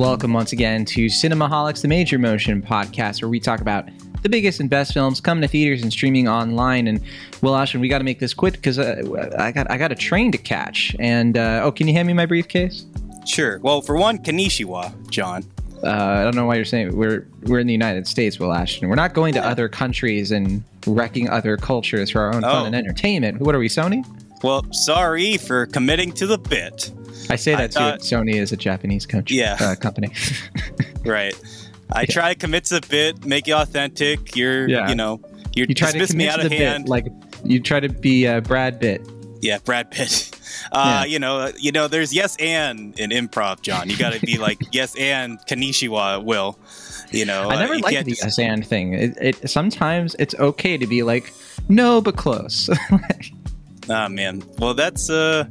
Welcome once again to Cinemaholics, the Major Motion podcast, where we talk about the biggest and best films coming to theaters and streaming online. And Will Ashton, we got to make this quick because uh, I got I got a train to catch. And uh, oh, can you hand me my briefcase? Sure. Well, for one, Kanishiwa, Jon. Uh, I don't know why you're saying we're we're in the United States, Will Ashton. We're not going to other countries and wrecking other cultures for our own Oh. fun and entertainment. What are we, Sony? Well, sorry for committing to the bit. I say I that too. Sony is a Japanese country, Yeah. uh, company. Right. I try to commit to the bit, make it authentic. You're, Yeah. you know, you're you try to dismissing me commit out to of the hand. bit, like you try to be uh, Brad Pitt. yeah, Brad Pitt. Uh, Yeah. You know, you know. There's yes and in improv, Jon. You got to be like yes and Kanishiwa will. You know, I uh, never you liked the just- yes and thing. It, it sometimes it's okay to be like no, but close. Ah, man. Well, that's uh,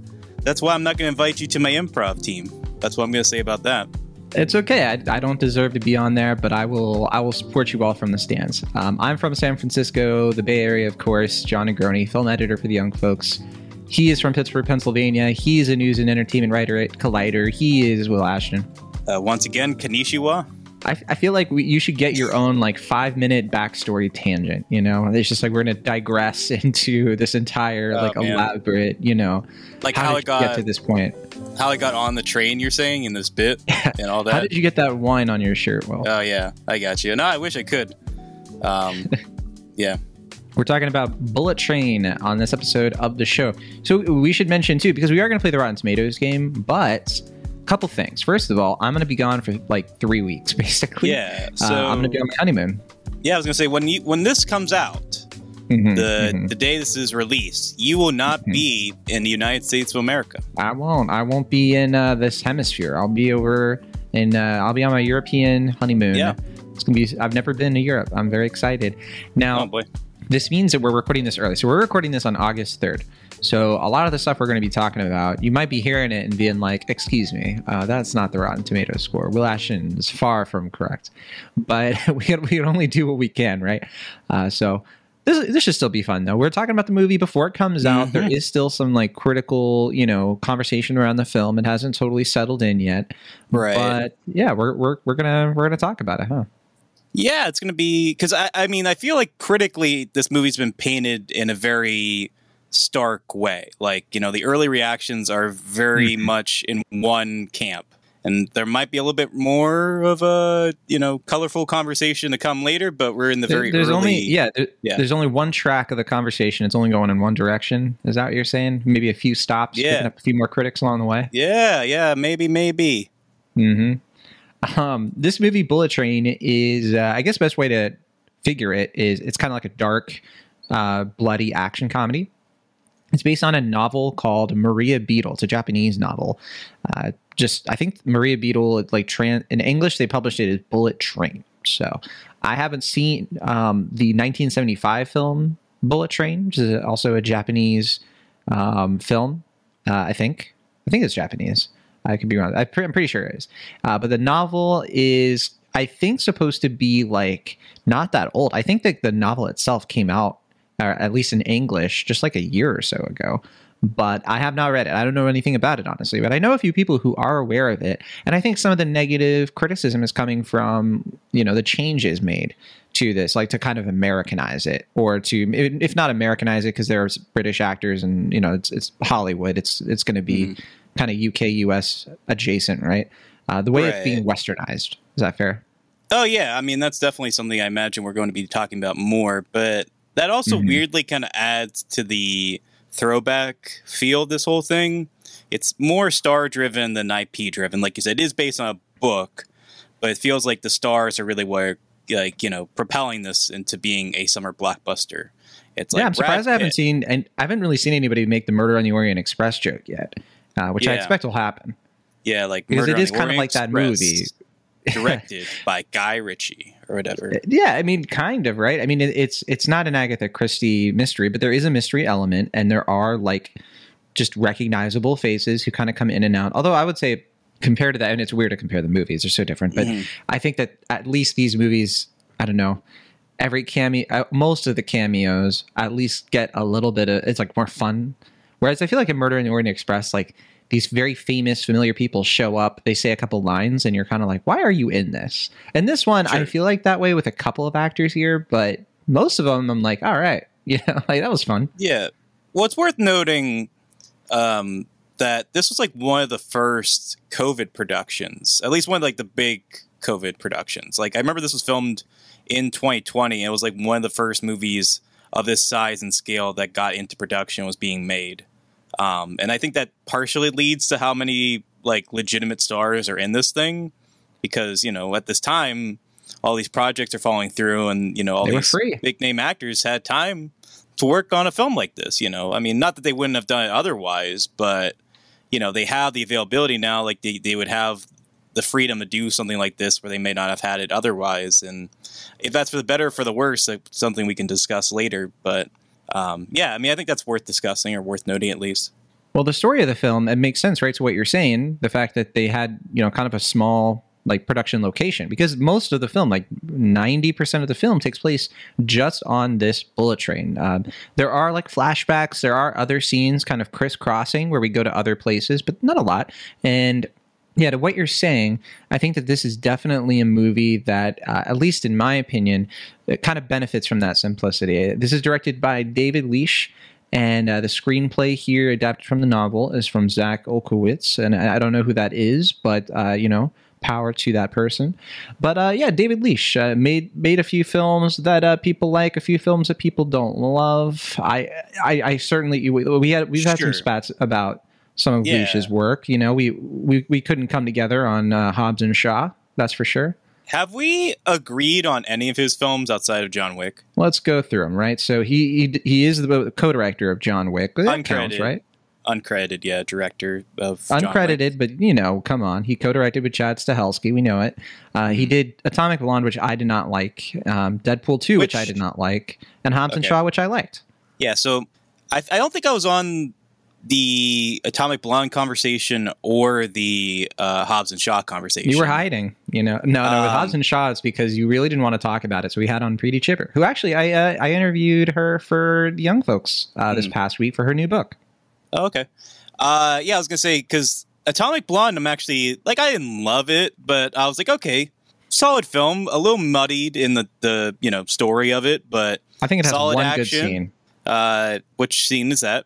that's why I'm not going to invite you to my improv team. That's what I'm going to say about that. it's okay. I, I don't deserve to be on there, but I will. I will support you all from the stands. Um, I'm from San Francisco, the Bay Area, of course. Jon Negroni, film editor for the Young Folks. He is from Pittsburgh, Pennsylvania. He is a news and entertainment writer at Collider. He is Will Ashton. Uh, once again, Kanishiwa. I, I feel like we, you should get your own like five minute backstory tangent. You know, it's just like we're gonna digress into this entire Oh, like man. elaborate. You know, Like how, how, did I got to this point? how I got on the train. You're saying in this bit and all that. How did you get that wine on your shirt? Well, Oh yeah, I got you. No, I wish I could. Um, yeah. we're talking about Bullet Train on this episode of the show. So we should mention too because we are gonna play the Rotten Tomatoes game, but. Couple things. First of all, I'm going to be gone for like three weeks, basically. Yeah. Uh, So I'm going to be on my honeymoon. yeah, I was gonna say when you when this comes out, Mhm, the mhm. the day this is released, you will not Mm-hmm. be in the United States of America. I won't. I won't be in uh, this hemisphere. I'll be over in. Uh, I'll be on my European honeymoon. Yeah. It's gonna be. I've never been to Europe. I'm very excited. Now, Oh this means that we're recording this early. So we're recording this on August 3rd. So a lot of the stuff we're going to be talking about, you might be hearing it and being like, "Excuse me, uh, that's not the Rotten Tomatoes score." Will Ashton is far from correct, but we can, we can only do what we can, right? Uh, so this this should still be fun though. We're talking about the movie before it comes out. There Mhm. is still some like critical, you know, conversation around the film. It hasn't totally settled in yet, Right. but yeah, we're we're we're gonna we're gonna talk about it, huh? Yeah, it's gonna be because I, I mean I feel like critically this movie's been painted in a very stark way. Like you know the early reactions are very Mhm. much in one camp, and there might be a little bit more of a you know colorful conversation to come later. But we're in the There- very there's early. only yeah, there- Yeah. there's only one track of the conversation it's only going in one direction is that what you're saying maybe a few stops Yeah. up a few more critics along the way yeah, yeah, maybe, maybe. hmm um this movie bullet train is uh, i guess best way to figure it is it's kind of like a dark uh bloody action comedy it's based on a novel called Maria Beetle. It's a Japanese novel. Uh, just I think Maria Beetle, like tran- in English, they published it as Bullet Train. So I haven't seen um, the 1975 film Bullet Train, which is also a Japanese um, film. Uh, I think I think it's Japanese. I could be wrong. I I'm pretty sure it is. Uh, but the novel is, I think, supposed to be like not that old. I think that the novel itself came out or at least in English, just like a year or so ago. But I have not read it. I don't know anything about it, honestly. But I know a few people who are aware of it. And I think some of the negative criticism is coming from, you know, the changes made to this, like to kind of Americanize it or to, if not Americanize it, because there's British actors and, you know, it's, it's Hollywood. It's, it's going to be Mhm. kind of UK, US adjacent, right? Uh, the way it's being westernized. Is that fair? Oh yeah, I mean that's definitely something I imagine we're going to be talking about more. But that also Mhm. weirdly kind of adds to the throwback feel of this whole thing. It's more star driven than IP driven. Like you said, it is based on a book, but it feels like the stars are really what like you know propelling this into being a summer blockbuster. It's like yeah, I'm surprised I haven't Pitt. seen, and I haven't really seen anybody make the Murder on the Orient Express joke yet, uh, which I expect will happen. Yeah, like because Murder it is kind of Orient like that movie. Directed by Guy Ritchie or whatever. Yeah, I mean, kind of, right? I mean, it, it's it's not an Agatha Christie mystery, but there is a mystery element, and there are like just recognizable faces who kind of come in and out. Although I would say, compared to that, and it's weird to compare the movies; they're so different. But Mhm. I think that at least these movies, I don't know, every cameo, uh, most of the cameos, at least get a little bit of. It's like more fun. Whereas I feel like in Murder in the Orient Express, like these very famous, familiar people show up. They say a couple lines, and you're kind of like, "Why are you in this?" And this one, I feel like that way with a couple of actors here, but most of them, I'm like, "All right, yeah, like that was fun." Yeah. Well, it's worth noting um, that this was like one of the first COVID productions, at least one of like the big COVID productions. Like I remember this was filmed in 2020. And it was like one of the first movies of this size and scale that got into production was being made. Um, and I think that partially leads to how many like legitimate stars are in this thing, because you know at this time all these projects are falling through, and you know all They these big name actors had time to work on a film like this. You know, I mean, not that they wouldn't have done it otherwise, but you know, they have the availability now. Like they, they would have the freedom to do something like this where they may not have had it otherwise. And if that's for the better or for the worse, that's something we can discuss later. But um, yeah, I mean, I think that's worth discussing or worth noting at least. Well, the story of the film it makes sense, right? To what you're saying, the fact that they had you know kind of a small like production location because most of the film, like ninety percent of the film, takes place just on this bullet train. Um, there are like flashbacks, there are other scenes kind of crisscrossing where we go to other places, but not a lot. And yeah, to what you're saying, I think that this is definitely a movie that, uh, at least in my opinion, it kind of benefits from that simplicity. This is directed by David Leitch, and uh, the screenplay here, adapted from the novel, is from Zak Olkewicz, and I, I don't know who that is, but uh, you know, power to that person. But uh, yeah, David Leitch uh, made made a few films that uh, people like, a few films that people don't love. I I, I certainly we, we had we've had some spats about some of Yeah. Work. You know, we we we couldn't come together on uh, Hobbs and Shaw. That's for sure. Have we agreed on any of his films outside of John Wick? Let's go through them, right? So he he, he is the co-director of John Wick. That counts, Uncredited. right? Uncredited, yeah, director of. Uncredited, but you know, come on. He co-directed with Chad Stahelski. We know it. Uh, he Mhm. did Atomic Blonde, which I did not like. Um, Deadpool two, which, Which- I did not like, and Hobbs and Shaw, which I liked. Yeah, so I, I don't think I was on the Atomic Blonde conversation or the uh, Hobbs and Shaw conversation. You were hiding, you know. No, no, with Um, Hobbs and Shaw, it's because you really didn't want to talk about it. So we had on Preeti Chhibber, who actually I uh, I interviewed her for the Young Folks uh, this Hmm. past week for her new book. Oh, okay. Uh, yeah, I was gonna say because Atomic Blonde, I'm actually like I didn't love it, but I was like, okay, solid film, a little muddied in the the you know story of it, but I think it has Solid one good action. scene. uh, which scene is that?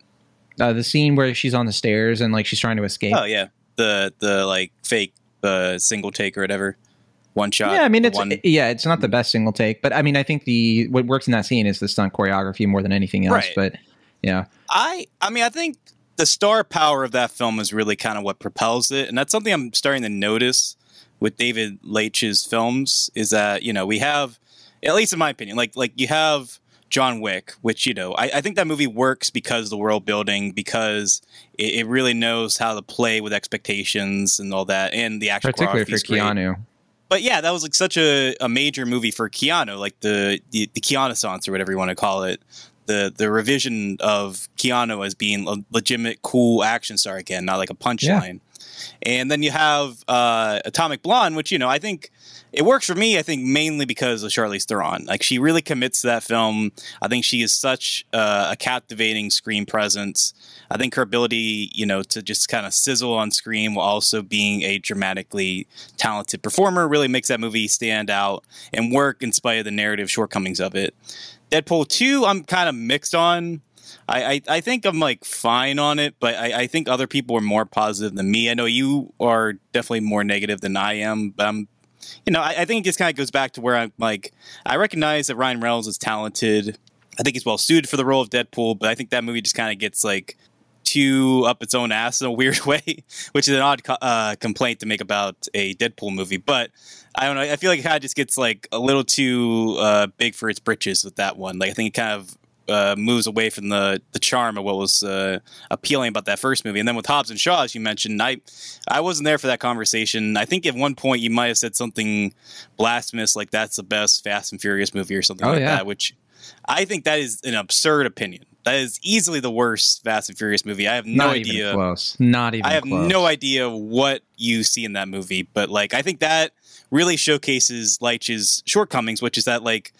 Uh, the scene where she's on the stairs and like she's trying to escape. Oh yeah, the the like fake uh, single take or whatever, one shot. yeah, I mean it's one, yeah, it's not the best single take, but I mean I think the what works in that scene is the stunt choreography more than anything else. Right. But yeah, I I mean I think the star power of that film is really kind of what propels it, and that's something I'm starting to notice with David Leitch's films is that you know we have, at least in my opinion, like like you have John Wick, which you know I, I think that movie works because of the world building because it, it really knows how to play with expectations and all that, and the action particularly for is great. Keanu. But yeah, that was like such a, a major movie for Keanu, like the the, the Keanu-sance or whatever you want to call it. The the revision of Keanu as being a legitimate cool action star again, not like a punchline. And then you have uh, Atomic Blonde, which you know I think it works for me. I think mainly because of Charlize Theron. Like she really commits to that film. I think she is such uh, a captivating screen presence. I think her ability, you know, to just kind of sizzle on screen while also being a dramatically talented performer really makes that movie stand out and work in spite of the narrative shortcomings of it. Deadpool 2, I'm kind of mixed on. I, I, I think I'm like fine on it, but I, I think other people are more positive than me. I know you are definitely more negative than I am, but I'm, you know, I, I think it just kind of goes back to where I'm like, I recognize that Ryan Reynolds is talented. I think he's well suited for the role of Deadpool, but I think that movie just kind of gets like too up its own ass in a weird way, which is an odd co- uh, complaint to make about a Deadpool movie. But I don't know. I feel like it kind of just gets like a little too uh, big for its britches with that one. Like I think it kind of uh, moves away from the the charm of what was uh, appealing about that first movie. And then with Hobbs and Shaw, as you mentioned, I I wasn't there for that conversation. I think at one point you might have said something blasphemous like that's the best Fast and Furious movie or something Oh, like yeah. that, which I think that is an absurd opinion. That is easily the worst Fast and Furious movie. I have no Not idea. even close. Not even. I have close. no idea what you see in that movie, but like I think that really showcases Leitch's shortcomings, which is that like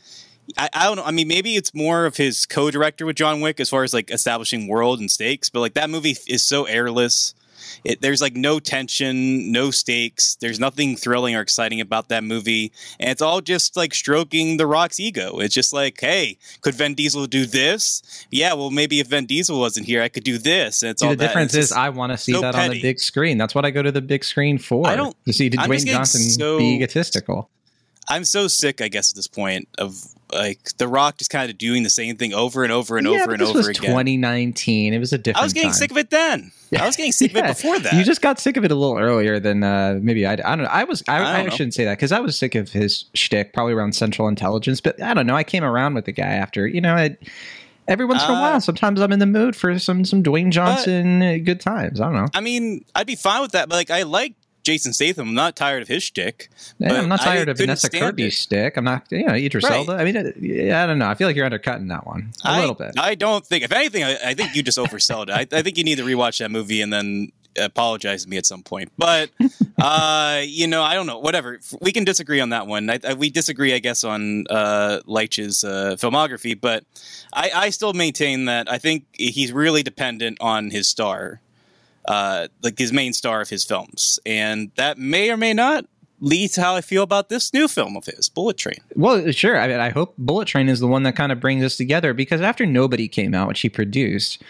I, I don't know. I mean, maybe it's more of his co-director with John Wick as far as like establishing world and stakes, but like that movie is so airless. it, there's like no tension, no stakes. There's nothing thrilling or exciting about that movie, and it's all just like stroking the Rock's ego. It's just like, hey, could Vin Diesel do this? Yeah, well, maybe if Vin Diesel wasn't here, I could do this. And it's See, all the that. difference is I want to see so that on the big screen. That's what I go to the big screen for. I don't- to see Dwayne Johnson so- be egotistical. I'm so sick, I guess, at this point of like The Rock just kind of doing the same thing over and over and yeah, over but and this over was again. 2019. It was a different. I was getting time. sick of it then. I was getting sick of it before that. You just got sick of it a little earlier than uh, maybe I. I don't know. I was. I, I I, shouldn't say that because I was sick of his shtick, probably around Central Intelligence. But I don't know. I came around with the guy after. You know, it, every once in a Uh, while, sometimes I'm in the mood for some some Dwayne Johnson uh, good times. I don't know. I mean, I'd be fine with that, but like, I like Jason Statham. I'm not tired of his shtick. Yeah, I'm not I tired of Vanessa Kirby's it. stick. I'm not. You know, Idris Right. Elba. I mean, uh, I don't know. I feel like you're undercutting that one a I, little bit. I don't think, if anything, I, I think you just oversold it. I, I think you need to rewatch that movie and then apologize to me at some point. But, uh, you know, I don't know. Whatever. We can disagree on that one. I, I, we disagree, I guess, on uh, Leitch's uh, filmography, but I, I still maintain that I think he's really dependent on his star, uh, like his main star of his films. And that may or may not lead to how I feel about this new film of his, Bullet Train. Well, sure. I mean, I hope Bullet Train is the one that kind of brings us together because after Nobody came out, which he produced,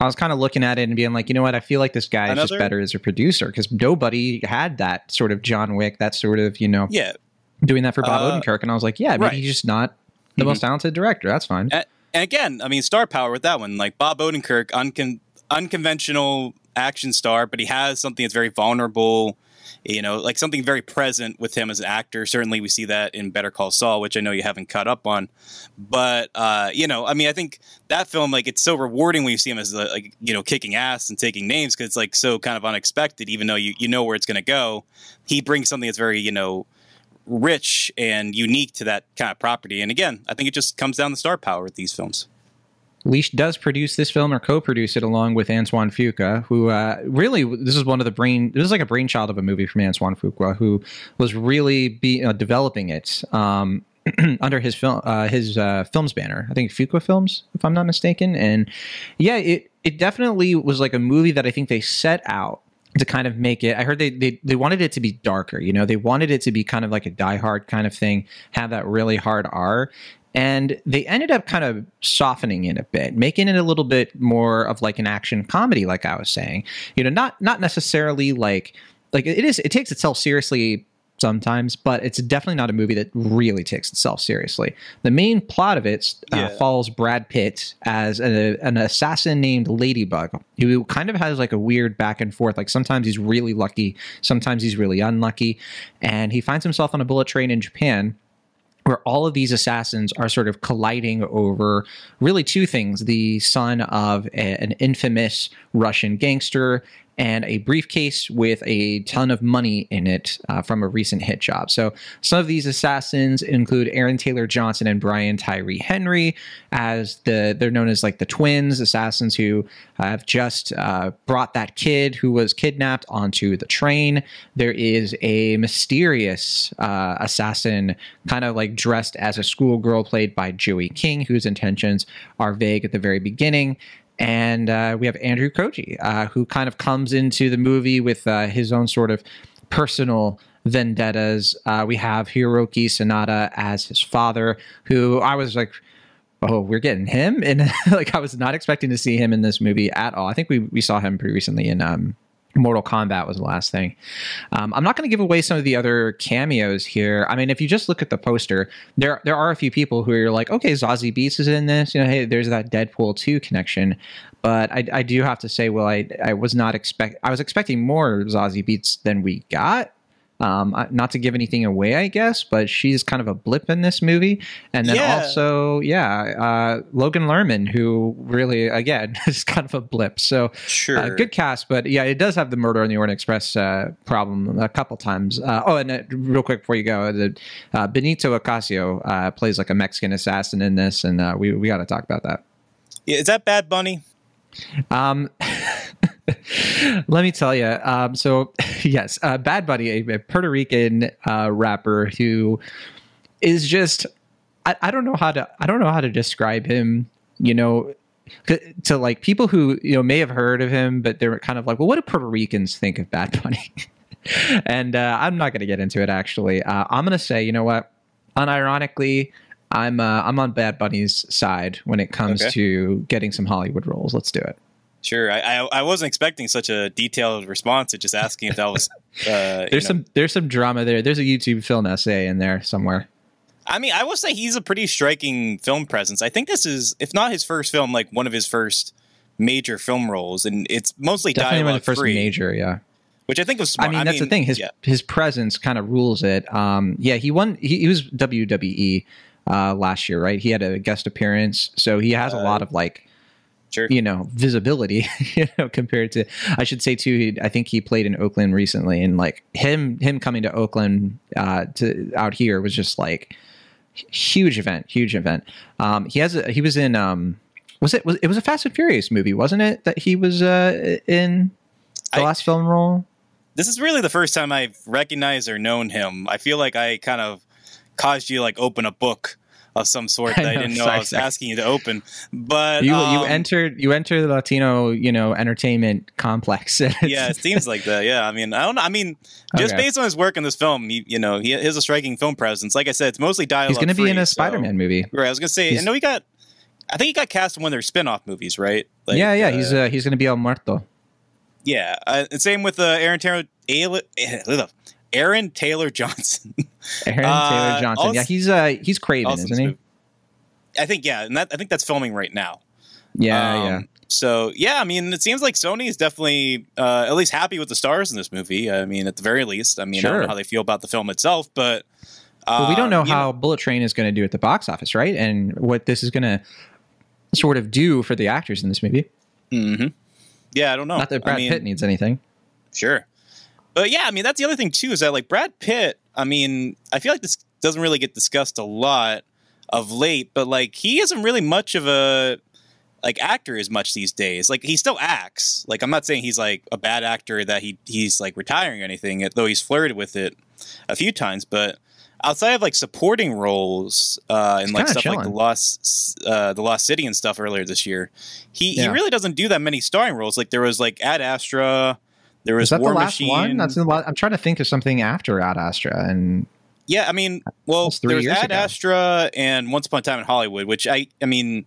I was kind of looking at it and being like, you know what? I feel like this guy is just better as a producer because Nobody had that sort of John Wick, that sort of, you know, Yeah. doing that for Bob Uh, Odenkirk. And I was like, yeah, maybe right. he's just not the Mhm. most talented director. That's fine. And, and again, I mean, star power with that one, like Bob Odenkirk, uncon- unconventional action star, but he has something that's very vulnerable. You know, like something very present with him as an actor. Certainly, we see that in Better Call Saul, which I know you haven't caught up on. But uh, you know, I mean, I think that film, like, it's so rewarding when you see him as like you know kicking ass and taking names because it's like so kind of unexpected. Even though you you know where it's going to go, he brings something that's very you know rich and unique to that kind of property. And again, I think it just comes down to star power with these films. Leitch does produce this film or co-produce it along with Antoine Fuqua, who uh, really this is one of the brain. This is like a brainchild of a movie from Antoine Fuqua, who was really be uh, developing it um, under his film uh, his uh, films banner. I think Fuqua Films, if I'm not mistaken. And yeah, it it definitely was like a movie that I think they set out to kind of make it. I heard they, they they wanted it to be darker. You know, they wanted it to be kind of like a Die Hard kind of thing, have that really hard R. And they ended up kind of softening it a bit, making it a little bit more of like an action comedy, like I was saying. You know, not not necessarily like like it is. It takes itself seriously sometimes, but it's definitely not a movie that really takes itself seriously. The main plot of it uh, Yeah. follows Brad Pitt as a, an assassin named Ladybug, who kind of has like a weird back and forth. Like sometimes he's really lucky, sometimes he's really unlucky, and he finds himself on a bullet train in Japan where all of these assassins are sort of colliding over really two things the son of a- an infamous Russian gangster and a briefcase with a ton of money in it uh, from a recent hit job. So some of these assassins include Aaron Taylor Johnson and Brian Tyree Henry, as the they're known as like the twins assassins who have just uh, brought that kid who was kidnapped onto the train. There is a mysterious uh, assassin, kind of like dressed as a schoolgirl, played by Joey King, whose intentions are vague at the very beginning. And uh, we have Andrew Koji, uh, who kind of comes into the movie with uh, his own sort of personal vendettas. Uh, we have Hiroyuki Sanada as his father, who I was like, oh, we're getting him, and like I was not expecting to see him in this movie at all. I think we we saw him pretty recently in um, Mortal Kombat was the last thing. Um, I'm not going to give away some of the other cameos here. I mean, if you just look at the poster, there there are a few people who are like, okay, Zazie Beetz is in this. You know, hey, there's that Deadpool two connection. But I, I do have to say, well, I I was not expect I was expecting more Zazie Beetz than we got. Um, not to give anything away, I guess, but she's kind of a blip in this movie. And then Yeah. also, yeah, uh, Logan Lerman, who really, again, is kind of a blip. So Sure. uh, good cast, but yeah, it does have the Murder on the Orient Express uh, problem a couple times. Uh, oh, and uh, real quick before you go, the, uh, Benito Ocasio uh, plays like a Mexican assassin in this, and uh, we we got to talk about that. Yeah, Is that Bad Bunny? Um, let me tell you. Um, so yes, uh, Bad Bunny, a, a Puerto Rican uh, rapper who is just I, I don't know how to I don't know how to describe him. You know, to like people who you know may have heard of him, but they're kind of like, well, what do Puerto Ricans think of Bad Bunny? and uh, I'm not going to get into it. Actually, uh, I'm going to say, you know what? Unironically, I'm uh, I'm on Bad Bunny's side when it comes Okay. to getting some Hollywood roles. Let's do it. Sure. I, I I wasn't expecting such a detailed response to just asking if that was. Uh, There's know- some there's some drama there. There's a YouTube film essay in there somewhere. I mean, I will say he's a pretty striking film presence. I think this is, if not his first film, like one of his first major film roles, and it's mostly Definitely one of the first free, major. Yeah. which I think was Smart. I mean, that's the thing. His yeah. his presence kind of rules it. Um, yeah, he won. He, he was WWE uh, last year, right? He had a guest appearance, so he has a Uh, lot of like Sure. you know visibility. You know, compared to I should say too. He, I think he played in Oakland recently, and like him him coming to Oakland uh, to out here was just like huge event, huge event. Um, he has a, he was in um, was it was it was a Fast and Furious movie, wasn't it? That he was uh, in the I- last film role. this is really the first time I've recognized or known him. I feel like I kind of caused you like open a book of some sort that I, know, didn't know sorry, I was sorry. asking you to open. But you you um, entered you enter the Latino you know entertainment complex. yeah, it seems like that. Yeah, I mean, I don't know. I mean, just Okay. based on his work in this film, he, you know, he has a striking film presence. Like I said, it's mostly dialogue. he's going to be in a so- Spider-Man movie. Right. I was gonna say. He's- I know he got. I think he got cast in one of their spin-off movies, right? Like, yeah, yeah, uh, he's uh, he's going to be El Muerto. yeah. Uh, and same with uh, Aaron Taylor. Aaron Taylor Johnson. Aaron uh, Taylor Johnson. also- yeah, he's uh he's Kraven, isn't he? I think yeah, and that I think that's filming right now. Yeah, Um, yeah. So yeah, I mean, it seems like Sony is definitely uh, at least happy with the stars in this movie. I mean, at the very least, I mean, I don't know how they feel about the film itself, but Well, we don't know um, you how Bullet Train is going to do at the box office, right? And what this is going to sort of do for the actors in this movie. Mm-hmm. Yeah, I don't know. Not that Brad I mean, Pitt needs anything. Sure. But yeah, I mean that's the other thing too is that like Brad Pitt, I mean, I feel like this doesn't really get discussed a lot of late, but like he isn't really much of a like actor as much these days. Like he still acts. Like I'm not saying he's like a bad actor that he he's like retiring or anything, though he's flirted with it a few times, but outside of like supporting roles uh and like stuff like the lost uh the lost city and stuff earlier this year he he really doesn't do that many starring roles like there was like ad astra there was Is that War the last Machine. one? That's the la- I'm trying to think of something after Ad Astra, and Yeah, I mean, well, there was Ad ago. Astra and Once Upon a Time in Hollywood, which I, I mean,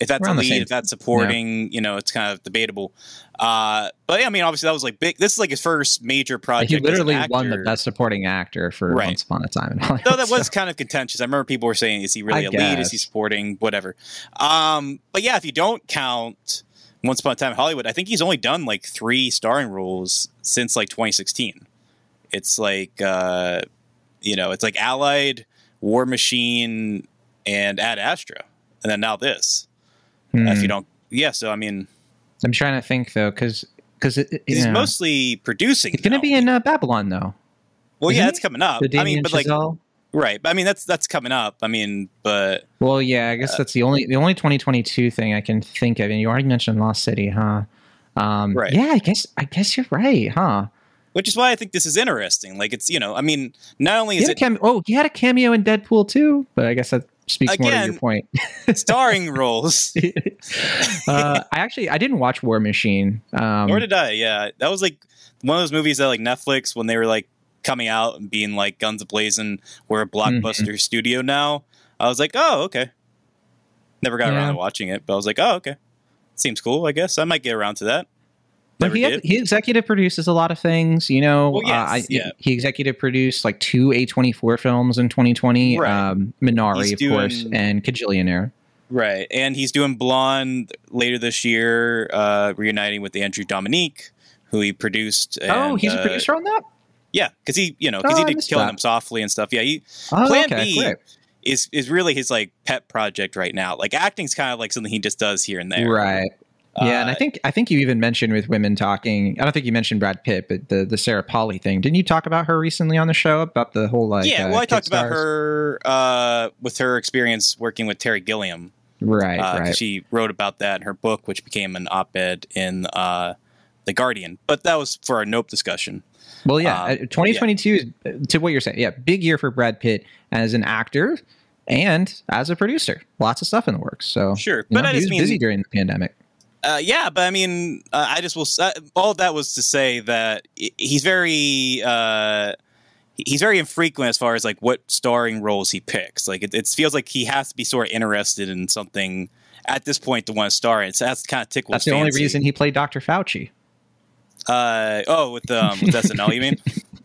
if that's a lead, if that's supporting, you know, it's kind of debatable. Uh, but yeah, I mean, obviously that was like big. This is like his first major project. he as an literally won the. Best Supporting Actor for Right. Once Upon a Time in Hollywood. Though that was so- kind of contentious. I remember people were saying, "Is he really I a lead? Is he supporting? Whatever." Um, but yeah, if you don't count Once Upon a Time in Hollywood, I think he's only done like three starring roles since like 2016. It's like, uh, you know, it's like Allied, War Machine, and Ad Astra, and then now this. Hmm. If you don't, yeah. So I mean, I'm trying to think though, because because he's yeah. mostly producing. It's going to be in uh, Babylon though. well, isn't yeah, that's coming up. I mean, but like, Chazelle. Right? But I mean, that's that's coming up. I mean, but Well, yeah, I Uh, guess that's the only the only 2022 thing I can think of. And you already mentioned Lost City, huh? Um, Right. Yeah, I guess I guess you're right, huh? which is why I think this is interesting. Like, it's you know, I mean, not only is it cam- oh, he had a cameo in Deadpool too, but I guess that speaks more to your point. starring roles. uh, I actually I didn't watch War Machine. Um, Nor did I. Yeah, that was like one of those movies that like Netflix when they were like coming out and being like guns ablazing, we're a blockbuster Mm-hmm. studio now. I was like, oh okay. Never got around to watching it, but I was like, oh okay, seems cool. I guess I might get around to that. but he, had, he executive produces a lot of things, you know. Well, yes, uh, I, yeah. He executive produced like two A24 films in 2020, Right. um, Minari, He's of course, doing- and Kajillionaire. Right, and he's doing Blonde later this year, uh, reuniting with the Andrew Dominik, who he produced. And, oh, he's uh, a producer on that. Yeah, because he, you know, because Oh, he did Killing that. Them Softly and stuff. Yeah, he, Oh, Plan okay, B is is really his like pet project right now. Like acting's kind of like something he just does here and there. Right. Yeah, and I Uh, think I think you even mentioned with women talking. I don't think you mentioned Brad Pitt, but the the Sarah Polley thing. Didn't you talk about her recently on the show about the whole like? yeah, uh, well, I kid talked about her uh, with her experience working with Terry Gilliam. Right, Uh, right. She wrote about that in her book, which became an op-ed in uh, the Guardian. But that was for our Nope discussion. Well, yeah, Um, uh, 2022 is uh, to what you're saying. Yeah, big year for Brad Pitt as an actor. and as a producer, lots of stuff in the works. So Sure, but know, I just mean- busy during the pandemic. Uh, yeah, but I mean, uh, I just will. Uh, all that was to say that he's very. Uh, He's very infrequent as far as like what starring roles he picks. Like it, it feels like he has to be sort of interested in something at this point to want to star in. So that's kind of tickles. That's the only reason he played Dr. Fauci. Uh, oh, with um, with SNL, you mean?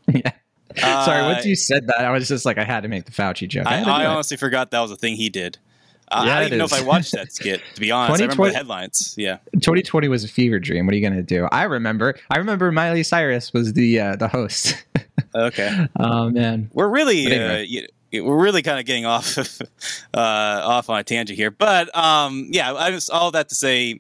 yeah. Sorry, Uh, once you said that, I was just like, I had to make the Fauci joke. I, to I it. honestly forgot that was a thing he did. Uh, Yeah, I don't even know if I watched that skit. To be honest, I remember 2020 the headlines. Yeah. 2020 was a fever dream. What are you gonna do? I remember. I remember Miley Cyrus was the uh, the host. Okay. oh man. We're really, But uh, anyway. we're really kind of getting off, uh, off on a tangent here. But um, yeah, I just all that to say,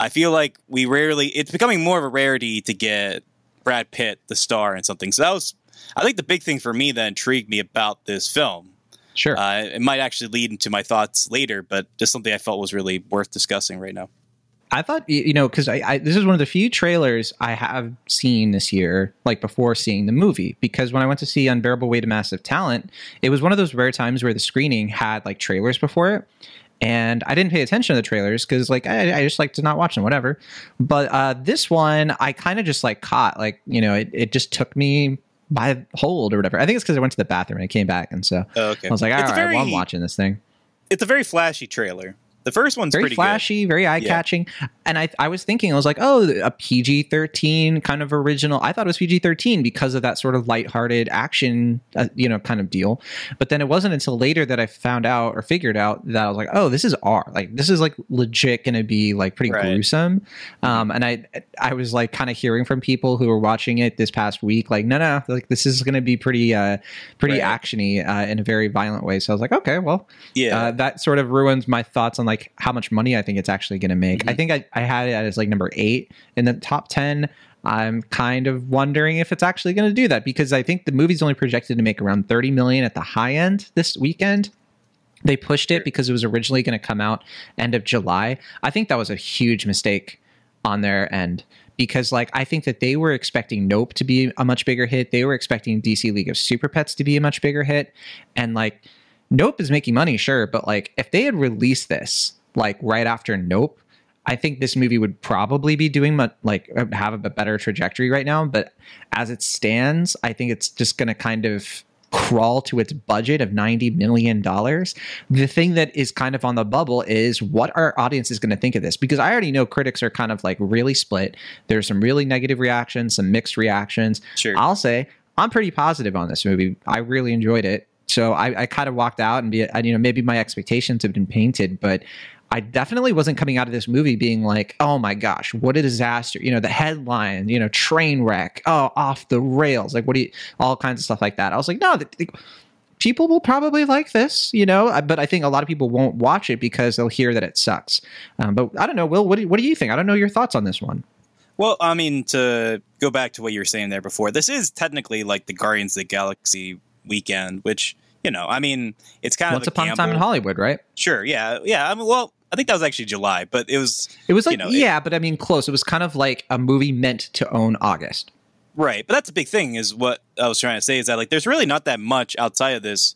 I feel like we rarely. It's becoming more of a rarity to get Brad Pitt the star in something. So that was, I think, the big thing for me that intrigued me about this film. Sure. Uh, it might actually lead into my thoughts later, but just something I felt was really worth discussing right now. I thought you know because I, I this is one of the few trailers I have seen this year, like before seeing the movie. Because when I went to see Unbearable Weight of Massive Talent, it was one of those rare times where the screening had like trailers before it, and I didn't pay attention to the trailers because like I, I just like to not watch them, whatever. But uh, this one, I kind of just like caught like you know it, it just took me by hold or whatever. I think it's because I went to the bathroom and I came back, and so Oh, okay. I was like, all It's right, very- well, I'm watching this thing. It's a very flashy trailer. The first one's very pretty flashy, very eye catching. And I, I was thinking, I was like, oh, a PG 13 kind of original. I thought it was PG 13 because of that sort of lighthearted action, uh, you know, kind of deal. But then it wasn't until later that I found out or figured out that I was like, oh, this is R. Like, this is like legit going to be like pretty Right. gruesome. Um, and I, I was like kind of hearing from people who were watching it this past week, like, no, no, like this is going to be pretty, uh, pretty Right. actiony uh, in a very violent way. So I was like, okay, well. Yeah. uh, that sort of ruins my thoughts on like how much money I think it's actually going to make. I Mhm. think I, I had it as like number eight in the top 10. I'm kind of wondering if it's actually going to do that because I think the movie's only projected to make around 30 million at the high end this weekend. They pushed it because it was originally going to come out end of July. I think that was a huge mistake on their end because like I think that they were expecting Nope to be a much bigger hit. They were expecting DC League of Super Pets to be a much bigger hit and like Nope is making money, sure, but like if they had released this like right after Nope, I think this movie would probably be doing mu- like uh, have a better trajectory right now. But as it stands, I think it's just going to kind of crawl to its budget of $90 million. The thing that is kind of on the bubble is what our audience is going to think of this because I already know critics are kind of like really split. There's some really negative reactions, some mixed reactions. sure. I'll say I'm pretty positive on this movie. I really enjoyed it. So I, I kind of walked out and be, you know, maybe my expectations have been painted, but I definitely wasn't coming out of this movie being like, oh my gosh, what a disaster. You know, the headline, you know, train wreck, oh, off the rails. Like, what do you, all kinds of stuff like that. I was like, no, the, the- people will probably like this, you know, uh, but I think a lot of people won't watch it because they'll hear that it sucks. Um, but I don't know, Will, what do, what do you think? I don't know your thoughts on this one. Well, I mean, to go back to what you were saying there before, this is technically like the Guardians of the Galaxy weekend, which you know, I mean, it's kind Once of a upon a time in. Hollywood, right? Sure, yeah, yeah. I mean, well, I think that was actually July, but it was It was You like, know, it- yeah, but I mean, close. It was kind of like a movie meant to own August. right. But that's a big thing, is what I was trying to say is that like there's really not that much outside of this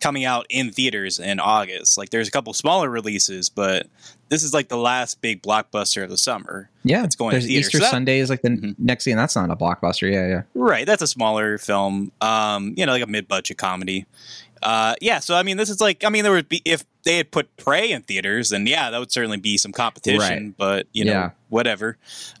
coming out in theaters in August. Like there's a couple smaller releases, but this is like the last big blockbuster of the summer. Yeah, It's going to There's theaters. Easter So that- Sunday is like the Mhm. next thing. That's not a blockbuster. Yeah, yeah. Right, that's a smaller film. Um, you know, like a mid-budget comedy. Uh, yeah, so I mean, this is like, I mean, there would be if they had put Prey in theaters, then yeah, that would certainly be some competition. Right. But you know, Yeah. whatever.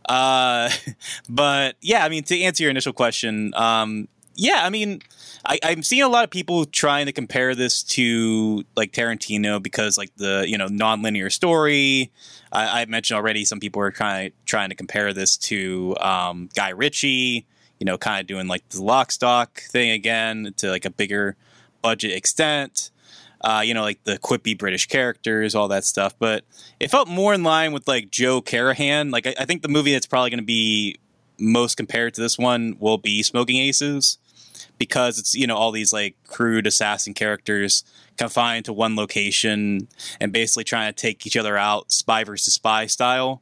Uh, but yeah, I mean, to answer your initial question, um, yeah, I mean, I, I'm seeing a lot of people trying to compare this to like Tarantino because like the you know non-linear story. I, I mentioned already some people are trying trying to compare this to um, Guy Ritchie. You know, kind of doing like the lock stock thing again to like a bigger budget extent. Uh, you know, like the quippy British characters, all that stuff. But it felt more in line with like Joe Carnahan. Like I, I think the movie that's probably going to be most compared to this one will be Smoking Aces because it's you know all these like crude assassin characters confined to one location and basically trying to take each other out spy versus spy style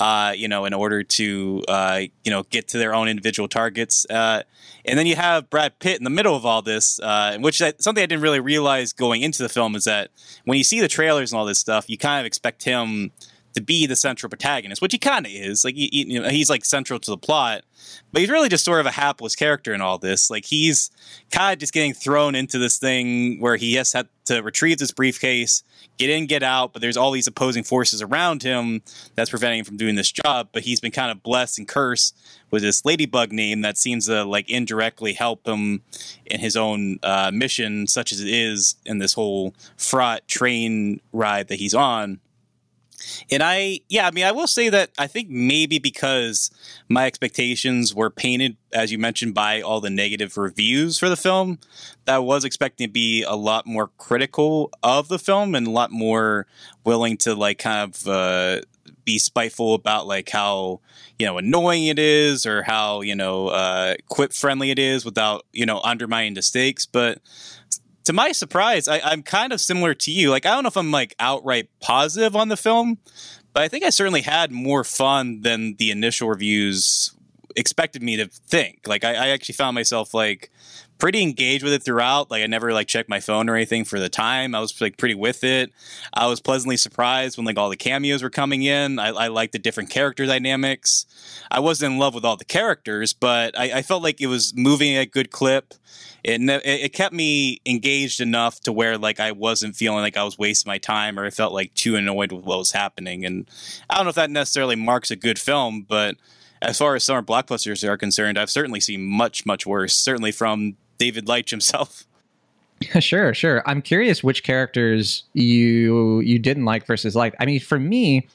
uh, you know, in order to, uh, you know, get to their own individual targets. Uh, and then you have Brad Pitt in the middle of all this, uh, which I, something I didn't really realize going into the film is that when you see the trailers and all this stuff, you kind of expect him to be the central protagonist, which he kind of is. Like he, you know, he's like central to the plot, but he's really just sort of a hapless character in all this. Like he's kind of just getting thrown into this thing where he has had to retrieve this briefcase, get in, get out, but there's all these opposing forces around him that's preventing him from doing this job. But he's been kind of blessed and cursed with this ladybug name that seems to like indirectly help him in his own uh, mission, such as it is in this whole fraught train ride that he's on. And I, yeah, I mean, I will say that I think maybe because my expectations were painted, as you mentioned, by all the negative reviews for the film, that I was expecting to be a lot more critical of the film and a lot more willing to like kind of uh, be spiteful about like how you know annoying it is or how you know uh, quip friendly it is without you know undermining the stakes. But to my surprise, I, I'm kind of similar to you. Like, I don't know if I'm like outright positive on the film, but I think I certainly had more fun than the initial reviews expected me to think. Like, I, I actually found myself like pretty engaged with it throughout. Like, I never like checked my phone or anything for the time. I was like pretty with it. I was pleasantly surprised when like all the cameos were coming in. I, I liked the different character dynamics. I wasn't in love with all the characters, but I, I felt like it was moving at a good clip it it kept me engaged enough to where like I wasn't feeling like I was wasting my time or I felt like too annoyed with what was happening. And I don't know if that necessarily marks a good film, but as far as summer blockbusters are concerned, I've certainly seen much much worse. Certainly from David Leitch himself. Sure, sure. I'm curious which characters you you didn't like versus liked. I mean, for me,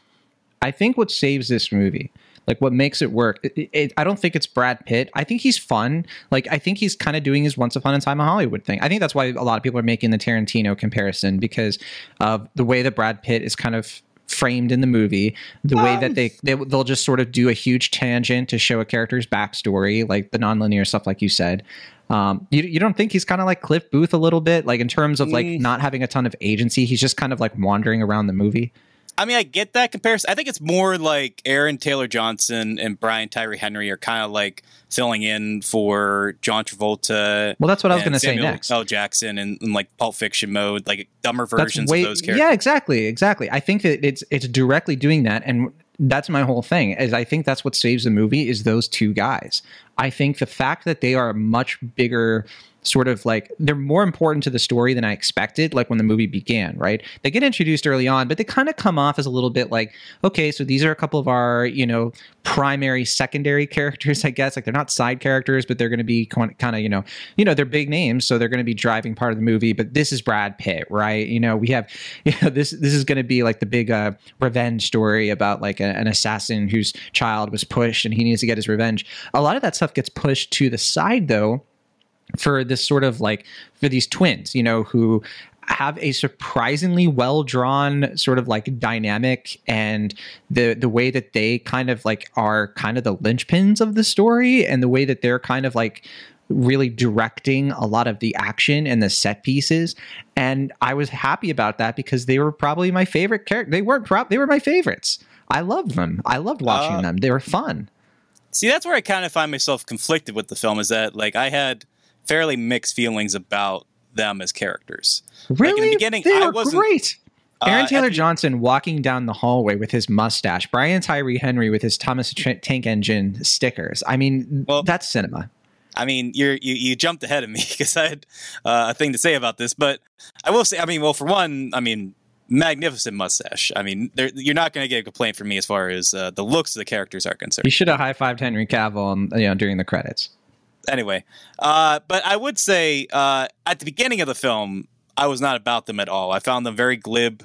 I think what saves this movie like what makes it work. It, it, I don't think it's Brad Pitt. I think he's fun. Like I think he's kind of doing his Once Upon a Time in Hollywood thing. I think that's why a lot of people are making the Tarantino comparison because of the way that Brad Pitt is kind of framed in the movie the um, way that they, they they'll just sort of do a huge tangent to show a character's backstory like the nonlinear stuff like you said um, you, you don't think he's kind of like cliff booth a little bit like in terms of like mm. not having a ton of agency he's just kind of like wandering around the movie I mean, I get that comparison. I think it's more like Aaron Taylor Johnson and Brian Tyree Henry are kind of like filling in for John Travolta. Well, that's what I was going to say next. L. Jackson and, in like Pulp Fiction mode, like dumber versions way, of those characters. Yeah, exactly, exactly. I think that it's it's directly doing that, and that's my whole thing. Is I think that's what saves the movie is those two guys. I think the fact that they are much bigger sort of like they're more important to the story than I expected, like when the movie began, right? They get introduced early on, but they kind of come off as a little bit like, okay, so these are a couple of our, you know, primary, secondary characters, I guess. Like they're not side characters, but they're going to be kind of, you know, you know, they're big names, so they're going to be driving part of the movie. But this is Brad Pitt, right? You know, we have, you know, this this is going to be like the big uh, revenge story about like a, an assassin whose child was pushed and he needs to get his revenge. A lot of that stuff gets pushed to the side though for this sort of like for these twins, you know, who have a surprisingly well drawn sort of like dynamic and the the way that they kind of like are kind of the linchpins of the story and the way that they're kind of like really directing a lot of the action and the set pieces. And I was happy about that because they were probably my favorite character they weren't prop they were my favorites. I loved them. I loved watching uh, them. They were fun. See that's where I kind of find myself conflicted with the film is that like I had fairly mixed feelings about them as characters. Really? Like in the beginning, they I wasn't great. Aaron uh, Taylor Johnson walking down the hallway with his mustache, Brian Tyree Henry with his Thomas Tank Engine stickers. I mean, well, that's cinema. I mean, you're, you you jumped ahead of me because I had uh, a thing to say about this, but I will say, I mean, well, for one, I mean, magnificent mustache. I mean, you're not going to get a complaint from me as far as uh, the looks of the characters are concerned. You should have high fived Henry Cavill, you know, during the credits anyway, uh, but I would say uh, at the beginning of the film, I was not about them at all. I found them very glib.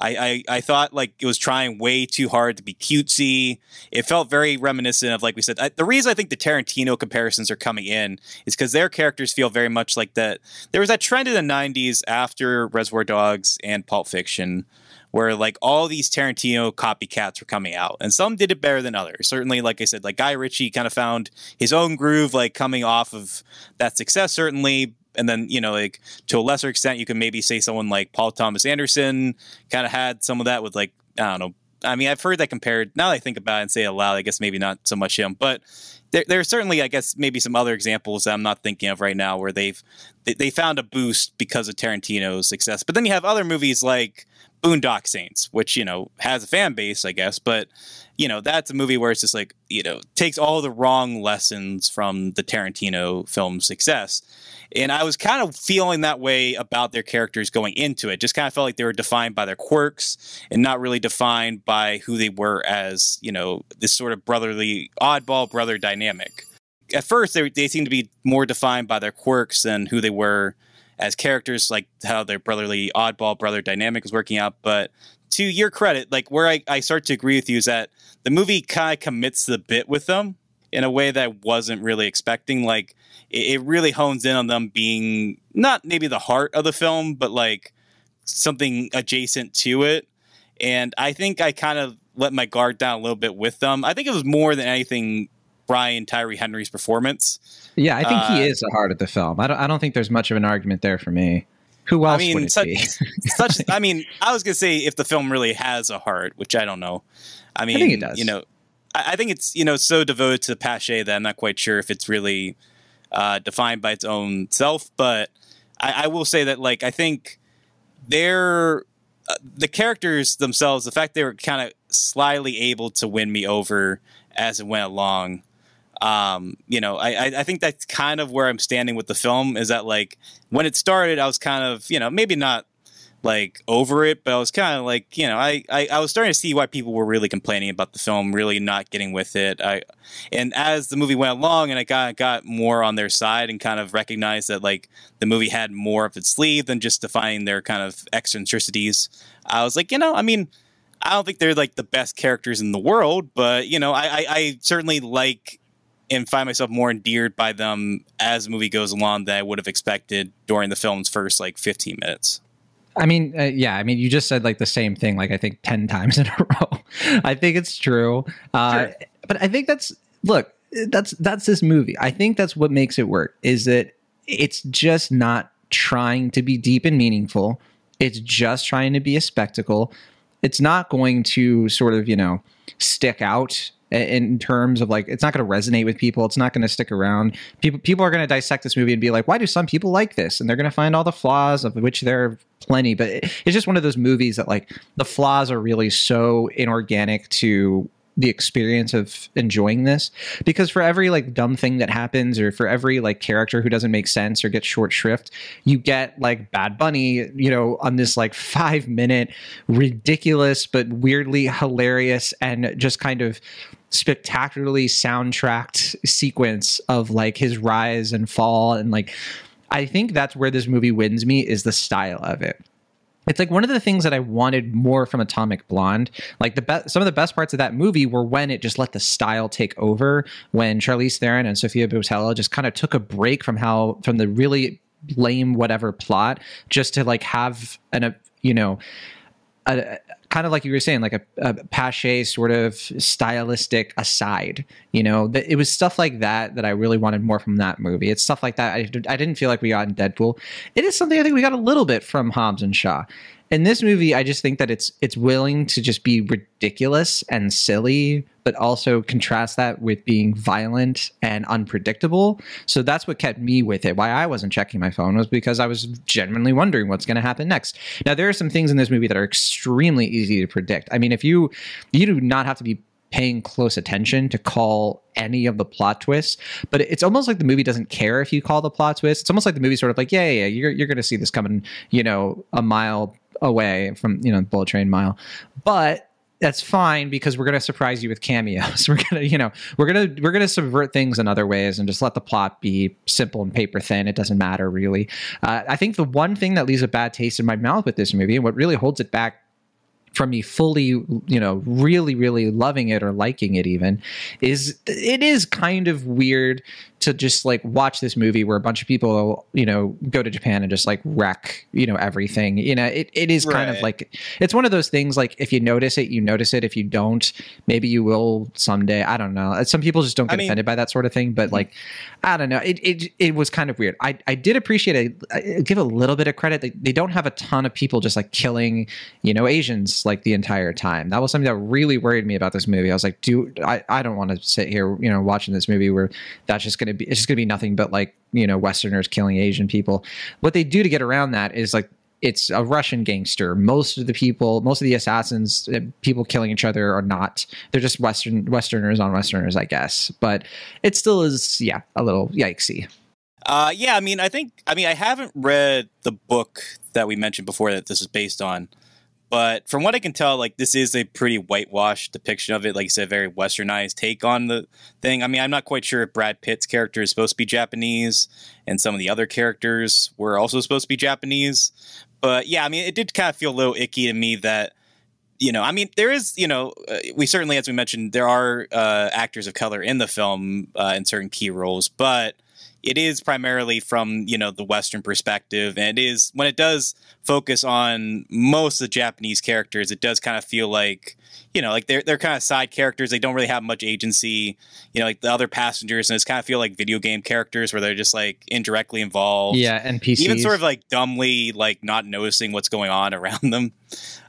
I, I, I, thought like it was trying way too hard to be cutesy. It felt very reminiscent of like we said. I, the reason I think the Tarantino comparisons are coming in is because their characters feel very much like that. There was that trend in the '90s after Reservoir Dogs and Pulp Fiction, where like all these Tarantino copycats were coming out, and some did it better than others. Certainly, like I said, like Guy Ritchie kind of found his own groove, like coming off of that success. Certainly, and then you know like to a lesser extent you can maybe say someone like paul thomas anderson kind of had some of that with like i don't know I mean, I've heard that compared. Now that I think about it and say it aloud, I guess maybe not so much him, but there, there are certainly, I guess, maybe some other examples that I'm not thinking of right now where they've they, they found a boost because of Tarantino's success. But then you have other movies like Boondock Saints, which you know has a fan base, I guess, but you know that's a movie where it's just like you know takes all the wrong lessons from the Tarantino film success. And I was kind of feeling that way about their characters going into it. Just kind of felt like they were defined by their quirks and not really defined by who they were as, you know, this sort of brotherly, oddball brother dynamic. At first, they, they seemed to be more defined by their quirks than who they were as characters, like how their brotherly, oddball brother dynamic is working out. But to your credit, like where I, I start to agree with you is that the movie kind of commits the bit with them in a way that I wasn't really expecting. Like it, it really hones in on them being not maybe the heart of the film, but like something adjacent to it. And I think I kind of let my guard down a little bit with them. I think it was more than anything Brian Tyree Henry's performance. Yeah, I think uh, he is the heart of the film. I don't, I don't think there's much of an argument there for me. Who else I mean, would it such, be? such, I mean, I was gonna say if the film really has a heart, which I don't know. I mean, I think it does. You know, I, I think it's you know so devoted to Pache that I'm not quite sure if it's really uh, defined by its own self. But I, I will say that like I think they're uh, the characters themselves, the fact they were kind of slyly able to win me over as it went along. Um, you know, I, I think that's kind of where I'm standing with the film is that like when it started, I was kind of, you know, maybe not like over it, but I was kind of like, you know, I, I, I was starting to see why people were really complaining about the film, really not getting with it. I, and as the movie went along, and I got got more on their side and kind of recognized that like the movie had more of its sleeve than just defining their kind of eccentricities. I was like, you know, I mean, I don't think they're like the best characters in the world, but you know, I, I, I certainly like and find myself more endeared by them as the movie goes along than I would have expected during the film's first like 15 minutes. I mean, uh, yeah. I mean, you just said like the same thing, like I think ten times in a row. I think it's true, uh, sure. but I think that's look. That's that's this movie. I think that's what makes it work. Is that it's just not trying to be deep and meaningful. It's just trying to be a spectacle. It's not going to sort of you know stick out in terms of like it's not going to resonate with people it's not going to stick around. People people are going to dissect this movie and be like why do some people like this? And they're going to find all the flaws of which there are plenty but it's just one of those movies that like the flaws are really so inorganic to the experience of enjoying this. Because for every like dumb thing that happens or for every like character who doesn't make sense or gets short shrift you get like bad bunny you know on this like five minute ridiculous but weirdly hilarious and just kind of spectacularly soundtracked sequence of like his rise and fall and like I think that's where this movie wins me is the style of it it's like one of the things that I wanted more from Atomic Blonde. Like the best, some of the best parts of that movie were when it just let the style take over. When Charlize Theron and Sofia Boutella just kind of took a break from how from the really lame whatever plot, just to like have an a you know a, kind of like you were saying, like a, a Pache sort of stylistic aside. You know, it was stuff like that that I really wanted more from that movie. It's stuff like that I, I didn't feel like we got in Deadpool. It is something I think we got a little bit from Hobbs and Shaw in this movie i just think that it's it's willing to just be ridiculous and silly but also contrast that with being violent and unpredictable so that's what kept me with it why i wasn't checking my phone was because i was genuinely wondering what's going to happen next now there are some things in this movie that are extremely easy to predict i mean if you you do not have to be paying close attention to call any of the plot twists. But it's almost like the movie doesn't care if you call the plot twist. It's almost like the movie sort of like, yeah, yeah, yeah you're you're going to see this coming, you know, a mile away from you know the bullet train mile but that's fine because we're going to surprise you with cameos. We're going to, you know, we're going to we're going to subvert things in other ways and just let the plot be simple and paper thin. It doesn't matter really. Uh, I think the one thing that leaves a bad taste in my mouth with this movie and what really holds it back from me fully, you know, really, really loving it or liking it even is it is kind of weird to just like watch this movie where a bunch of people, you know, go to Japan and just like wreck, you know, everything. You know, it, it is kind of like it's one of those things like if you notice it, you notice it. If you don't, maybe you will someday. I don't know. Some people just don't get I mean, offended by that sort of thing, but mm-hmm. like I don't know. It it it was kind of weird. I I did appreciate it. I give a little bit of credit. They, they don't have a ton of people just like killing, you know, Asians like the entire time. That was something that really worried me about this movie. I was like, dude, I, I don't want to sit here, you know, watching this movie where that's just gonna be it's just gonna be nothing but like, you know, Westerners killing Asian people. What they do to get around that is like it's a Russian gangster. Most of the people, most of the assassins, uh, people killing each other are not. They're just Western Westerners on Westerners, I guess. But it still is, yeah, a little yikesy. Uh, yeah, I mean, I think, I mean, I haven't read the book that we mentioned before that this is based on, but from what I can tell, like this is a pretty whitewashed depiction of it. Like you said, very westernized take on the thing. I mean, I'm not quite sure if Brad Pitt's character is supposed to be Japanese, and some of the other characters were also supposed to be Japanese. But yeah, I mean, it did kind of feel a little icky to me that you know, I mean, there is, you know, uh, we certainly, as we mentioned, there are uh, actors of color in the film uh, in certain key roles, but it is primarily from you know the Western perspective, and it is when it does focus on most of the Japanese characters, it does kind of feel like you know like they're they're kind of side characters. They don't really have much agency. You know, like the other passengers, and it's kind of feel like video game characters where they're just like indirectly involved. Yeah, NPCs. Even sort of like dumbly like not noticing what's going on around them.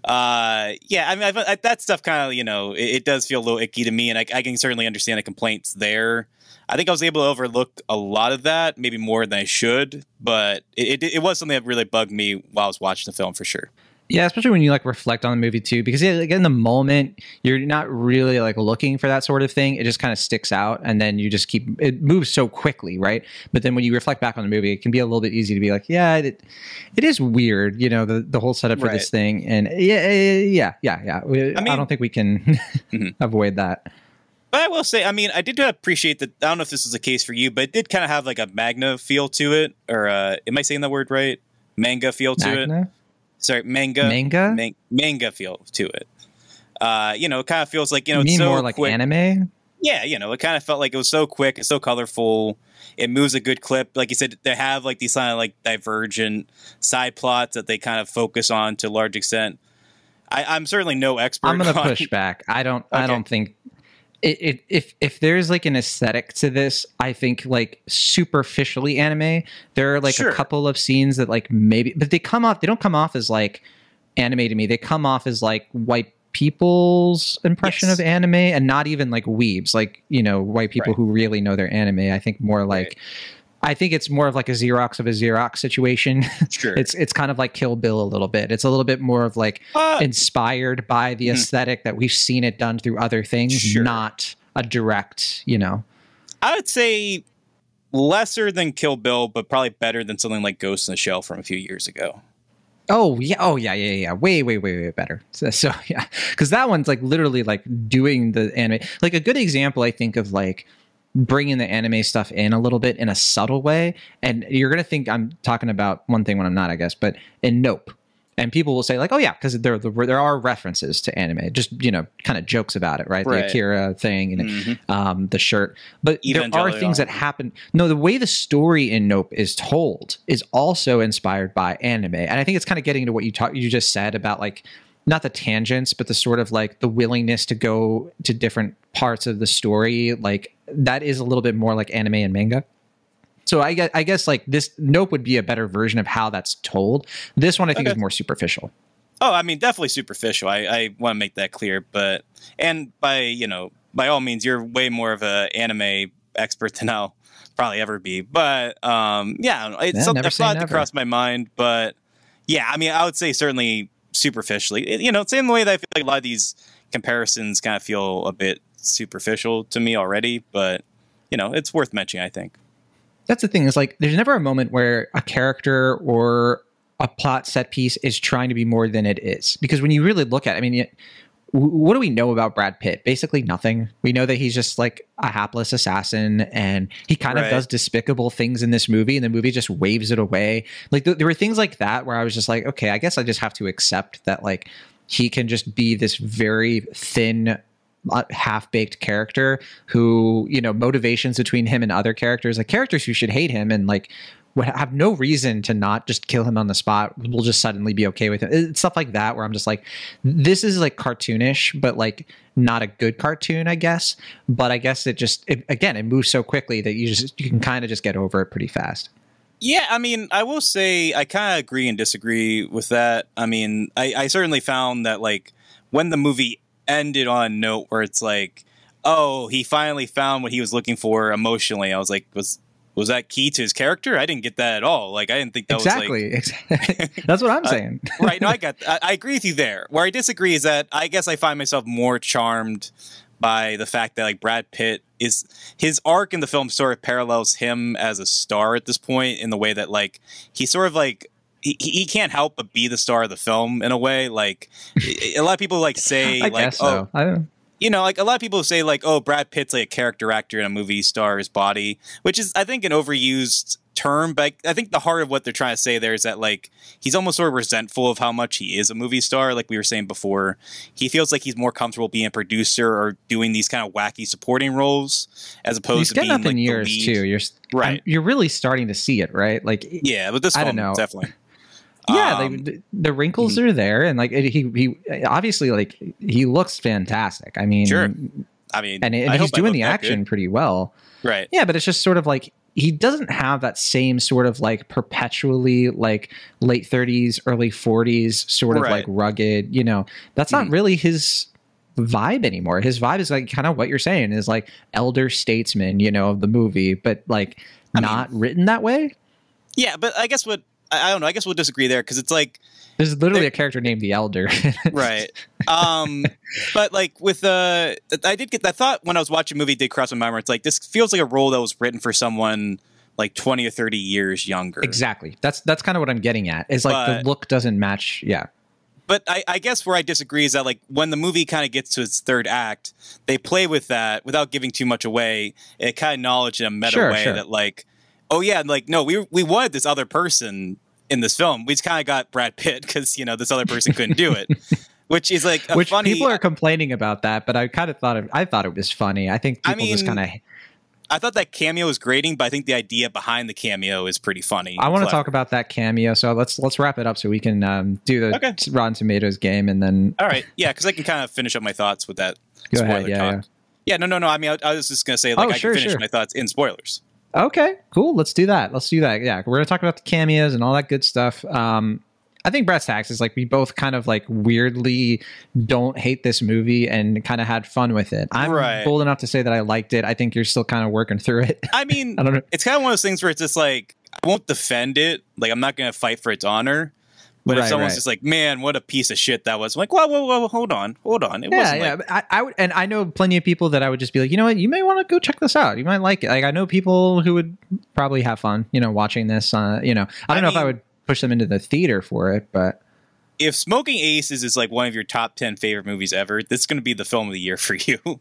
Uh, yeah, I mean I, I, that stuff kind of you know it, it, does feel a little icky to me, and I, I can certainly understand the complaints there. I think I was able to overlook a lot of that, maybe more than I should, but it, it, it was something that really bugged me while I was watching the film for sure. Yeah, especially when you like reflect on the movie too, because yeah, like in the moment you're not really like looking for that sort of thing. It just kind of sticks out, and then you just keep it moves so quickly, right? But then when you reflect back on the movie, it can be a little bit easy to be like, yeah, it, it is weird, you know, the the whole setup for right. this thing, and yeah, yeah, yeah, yeah. I, mean, I don't think we can mm-hmm. avoid that. But I will say, I mean, I did appreciate that. I don't know if this is the case for you, but it did kind of have like a magna feel to it, or uh, am I saying that word right? Manga feel to magna? it. Sorry, manga, manga, man- manga feel to it. Uh, you know, it kind of feels like you know, you mean so more like quick. anime. Yeah, you know, it kind of felt like it was so quick, it's so colorful. It moves a good clip. Like you said, they have like these kind of like divergent side plots that they kind of focus on to a large extent. I, am certainly no expert. I'm going to push back. I don't. Okay. I don't think it, it, if if there's like an aesthetic to this, I think like superficially anime. There are like sure. a couple of scenes that like maybe, but they come off. They don't come off as like anime to me. They come off as like white people's impression yes. of anime, and not even like weebs, like you know white people right. who really know their anime. I think more like. Right I think it's more of like a Xerox of a Xerox situation. Sure. it's it's kind of like Kill Bill a little bit. It's a little bit more of like uh, inspired by the mm. aesthetic that we've seen it done through other things, sure. not a direct, you know. I would say lesser than Kill Bill, but probably better than something like Ghost in the Shell from a few years ago. Oh yeah, oh yeah, yeah, yeah. Way, way, way, way better. So, so yeah, because that one's like literally like doing the anime. Like a good example, I think of like bringing the anime stuff in a little bit in a subtle way. And you're going to think I'm talking about one thing when I'm not, I guess, but in Nope. And people will say like, "Oh yeah," because there there are references to anime, just you know, kind of jokes about it, right? right. The Akira thing and mm-hmm. um, the shirt, but there are things that happen. No, the way the story in Nope is told is also inspired by anime, and I think it's kind of getting into what you talk you just said about like not the tangents, but the sort of like the willingness to go to different parts of the story. Like that is a little bit more like anime and manga. So I guess, I guess like this Nope would be a better version of how that's told. This one I think okay. is more superficial. Oh, I mean, definitely superficial. I, I want to make that clear. But and by you know, by all means, you're way more of an anime expert than I'll probably ever be. But um, yeah, it's yeah, something that crossed my mind. But yeah, I mean, I would say certainly superficially. You know, same way that I feel like a lot of these comparisons kind of feel a bit superficial to me already, but you know, it's worth mentioning, I think. That's the thing is like there's never a moment where a character or a plot set piece is trying to be more than it is. Because when you really look at it, I mean, what do we know about Brad Pitt? Basically nothing. We know that he's just like a hapless assassin and he kind right. of does despicable things in this movie and the movie just waves it away. Like th- there were things like that where I was just like, okay, I guess I just have to accept that like he can just be this very thin uh, half-baked character who you know motivations between him and other characters like characters who should hate him and like would have no reason to not just kill him on the spot We'll just suddenly be okay with it it's stuff like that where i'm just like this is like cartoonish but like not a good cartoon i guess but i guess it just it, again it moves so quickly that you just you can kind of just get over it pretty fast yeah, I mean, I will say I kind of agree and disagree with that. I mean, I, I certainly found that like when the movie ended on a note where it's like, oh, he finally found what he was looking for emotionally. I was like, was was that key to his character? I didn't get that at all. Like I didn't think that exactly. was like That's what I'm saying. uh, right. No, I got. I, I, agree with you there. Where I disagree is that I guess I find myself more charmed by the fact that like Brad Pitt is his arc in the film sort of parallels him as a star at this point in the way that like he sort of like he, he can't help but be the star of the film in a way. Like a lot of people like say like oh. You know, like a lot of people say, like, "Oh, Brad Pitt's like a character actor in a movie star's body," which is, I think, an overused term. But I think the heart of what they're trying to say there is that, like, he's almost sort of resentful of how much he is a movie star. Like we were saying before, he feels like he's more comfortable being a producer or doing these kind of wacky supporting roles as opposed he's to getting being up like in years too. You're Right. I'm- You're really starting to see it, right? Like, Yeah, but this I film don't know. definitely. Yeah, Um, like, the, wrinkles Mm-hmm. are there, and like it, he he obviously like he looks fantastic. I mean, Sure. I mean, and, and I he's doing the action pretty well. right? Yeah, but it's just sort of like he doesn't have that same sort of like perpetually like late 30s, early 40s sort of like rugged, you know. That's not Mhm. really his vibe anymore. His vibe is like kind of what you're saying is like elder statesman, you know, of the movie, but like I mean- not written that way. Yeah, but I guess what I, I don't know. I guess we'll disagree there because it's like There's literally a character named the Elder. right um but like with uh i did get that thought when i was watching the movie did cross my mind where it's like this feels like a role that was written for someone like 20 or 30 years younger exactly. That's that's kind of what I'm getting at. Is like But- the look doesn't match. Yeah. but I, I guess where i disagree is that like when the movie kind of gets to its third act they play with that without giving too much away it kind of knowledge in a meta Sure, way sure. that like oh yeah like no we we wanted this other person in this film we just kind of got brad pitt because you know this other person couldn't do it which is like a Which funny people are complaining about that, but I kind of thought it, I thought it was funny. I think I people just kind of I thought that cameo was grating, but I think the idea behind the cameo is pretty funny. I want to talk about that cameo, so let's let's wrap it up so we can um, do the Okay. Rotten Tomatoes game, and then All right, yeah, because I can kind of finish up my thoughts with that. Go spoiler ahead, yeah, talk. yeah. no, no, no. I mean, I, I was just gonna say like Oh, I sure, can finish sure. my thoughts in spoilers. Okay, cool. Let's do that. Let's do that. Yeah, we're gonna talk about the cameos and all that good stuff. Um, I think Brass Tacks is like we both kind of like weirdly don't hate this movie and kind of had fun with it. I'm Right. bold enough to say that I liked it. I think you're still kind of working through it. I mean, I don't know. it's kind of one of those things where it's just like I won't defend it. Like I'm not gonna fight for its honor. But if someone's right. just like, "Man, what a piece of shit that was," I'm like, "Whoa, whoa, whoa, hold on, hold on." It Yeah, wasn't yeah. like I, I would, and I know plenty of people that I would just be like, you know what, you may want to go check this out. You might like it. Like I know people who would probably have fun, you know, watching this. Uh, you know, I don't I know if I would push them into the theater for it, but if Smoking Aces is like one of your top ten favorite movies ever, this is gonna be the film of the year for you.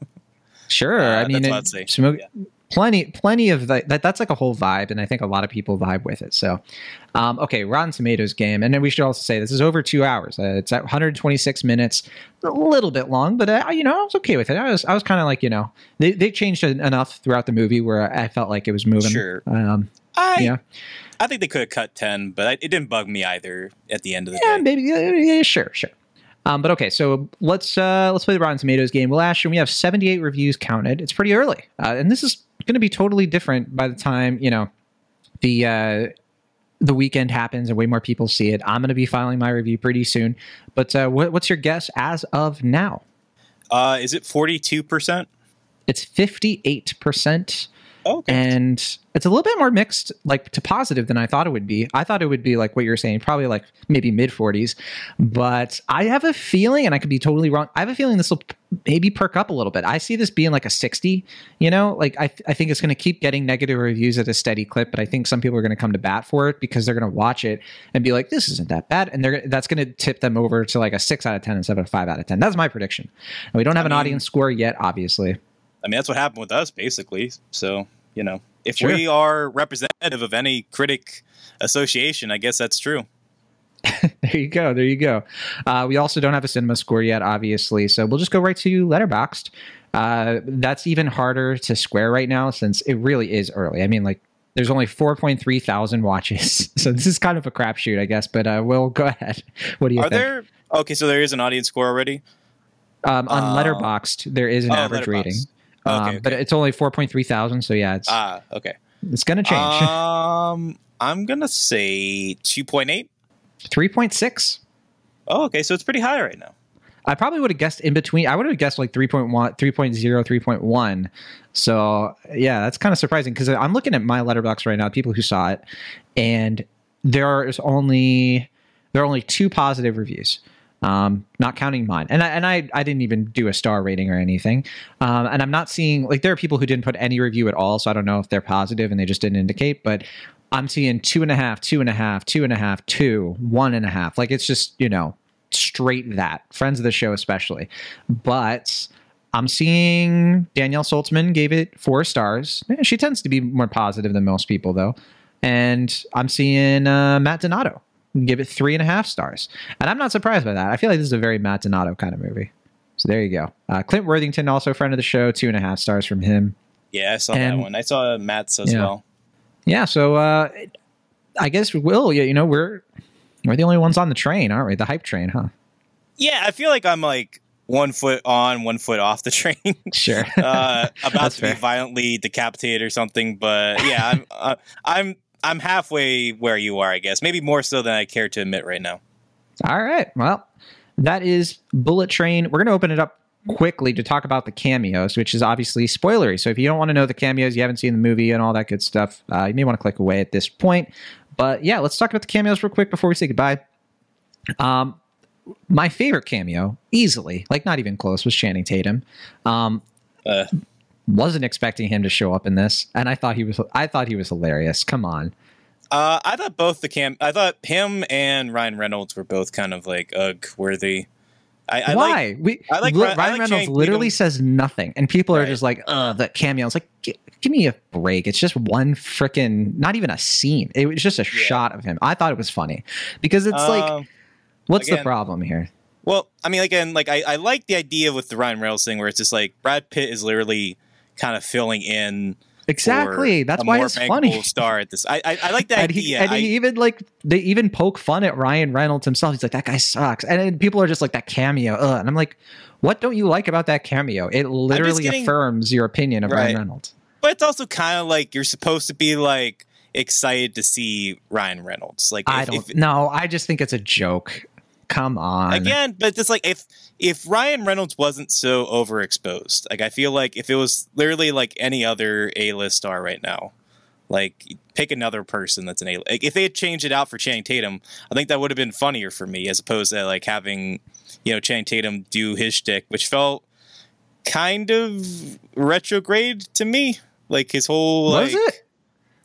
sure. Uh, I mean, it- smoke. Yeah. Plenty, plenty of that, that. That's like a whole vibe, and I think a lot of people vibe with it. So, um, okay, Rotten Tomatoes game, and then we should also say this is over two hours. Uh, it's at 126 minutes, a little bit long, but uh, you know, I was okay with it. I was, I was kind of like, you know, they they changed enough throughout the movie where I felt like it was moving. Sure. Um, I yeah. I think they could have cut ten, but I, it didn't bug me either. At the end of the Yeah, day, maybe. Yeah, yeah, sure, sure. Um, but okay, so let's uh, let's play the Rotten Tomatoes game. Well, Ashton, we have 78 reviews counted. It's pretty early, uh, and this is going to be totally different by the time you know the uh, the weekend happens and way more people see it. I'm going to be filing my review pretty soon. But uh, what, what's your guess as of now? uh, is it forty two percent? It's 58 percent. Oh, okay, and it's a little bit more mixed like to positive than i thought it would be. I thought it would be like what you're saying probably like maybe mid 40s but i have a feeling and i could be totally wrong i have a feeling this will maybe perk up a little bit. I see this being like a 60 you know? Like i, I think it's going to keep getting negative reviews at a steady clip but i think some people are going to come to bat for it because they're going to watch it and be like this isn't that bad. And they're that's going to tip them over to like a 6 out of 10 instead of a 5 out of 10 that's my prediction. And we don't have I an mean- audience score yet obviously I mean that's what happened with us basically. So you know, if Sure. we are representative of any critic association, I guess that's true. there you go. There you go. Uh, we also don't have a cinema score yet, obviously. So we'll just go right to Letterboxd. Uh, that's even harder to square right now since it really is early. I mean, like, there's only 4.3 thousand watches. So this is kind of a crapshoot, I guess. But uh, we'll go ahead. What do you think? Are think? there? Okay, so there is an audience score already. um, on uh, Letterboxd, there is an oh, average rating. Okay, Um, okay. But it's only 4.3 thousand. So yeah, it's, Ah, okay. it's going to change. Um, I'm gonna say two point eight. 3.6. Oh, okay, so it's pretty high right now. I probably would have guessed in between. I would have guessed like 3.1, 3.0, 3.1. So yeah, that's kind of surprising because I'm looking at my Letterboxd right now, people who saw it, and there is only there are only two positive reviews. Um, not counting mine, and I and I, I didn't even do a star rating or anything. Um, and I'm not seeing like there are people who didn't put any review at all, so I don't know if they're positive and they just didn't indicate. But I'm seeing two and a half, two and a half, two and a half, two, one and a half. Like it's just you know straight that friends of the show especially, but. I'm seeing Danielle Solzman gave it four stars. She tends to be more positive than most people, though. And I'm seeing uh, Matt Donato give it three and a half stars. And I'm not surprised by that. I feel like this is a very Matt Donato kind of movie. So there you go. Uh, Clint Worthington, also a friend of the show, two and a half stars from him. Yeah, I saw And- that one. I saw Matt's as Yeah. well. Yeah, so uh, I guess we Will, you know, we're we're the only ones on the train, aren't we? The hype train, huh? Yeah, I feel like I'm like one foot on, one foot off the train. Sure. uh, about to be violently decapitated or something. But yeah, I'm uh, I'm I'm halfway where you are, I guess. Maybe more so than I care to admit right now. All right. Well, that is Bullet Train. We're going to open it up quickly to talk about the cameos, which is obviously spoilery. So if you don't want to know the cameos, you haven't seen the movie and all that good stuff, uh, you may want to click away at this point. But yeah, let's talk about the cameos real quick before we say goodbye. Um, my favorite cameo, easily, like not even close, was Channing Tatum. Um, Uh, wasn't expecting him to show up in this, and I thought he was. I thought he was hilarious. Come on. uh, I thought both the cam. I thought him and Ryan Reynolds were both kind of like ugh worthy. I, I Why? like we I like Li- Ry- I Ryan like Reynolds Channing literally Tatum. says nothing, and people are Right. just like, "Uh, that cameo." It's like, "Gi- give me a break. It's just one freaking, not even a scene. It was just a shot of him. I thought it was funny because it's like, Um, what's the problem here? Well, I mean, again, like I, I like the idea with the Ryan Reynolds thing, where it's just like Brad Pitt is literally kind of filling in. Exactly. That's a why it's funny. Star at this. I I, I like that And idea. he, and I- he even like they even poke fun at Ryan Reynolds himself. He's like, that guy sucks, and then people are just like that cameo. Ugh. And I'm like, what don't you like about that cameo? It literally getting- affirms your opinion of Ryan Reynolds. but it's also kind of like you're supposed to be like excited to see Ryan Reynolds. Like I don't if- know. I just think it's a joke. Come on. again, but it's like if if Ryan Reynolds wasn't so overexposed, like I feel like if it was literally like any other A list star right now, like pick another person that's an A. Like if they had changed it out for Channing Tatum, I think that would have been funnier for me as opposed to like having you know Channing Tatum do his shtick, which felt kind of retrograde to me. Like his whole Was like, it?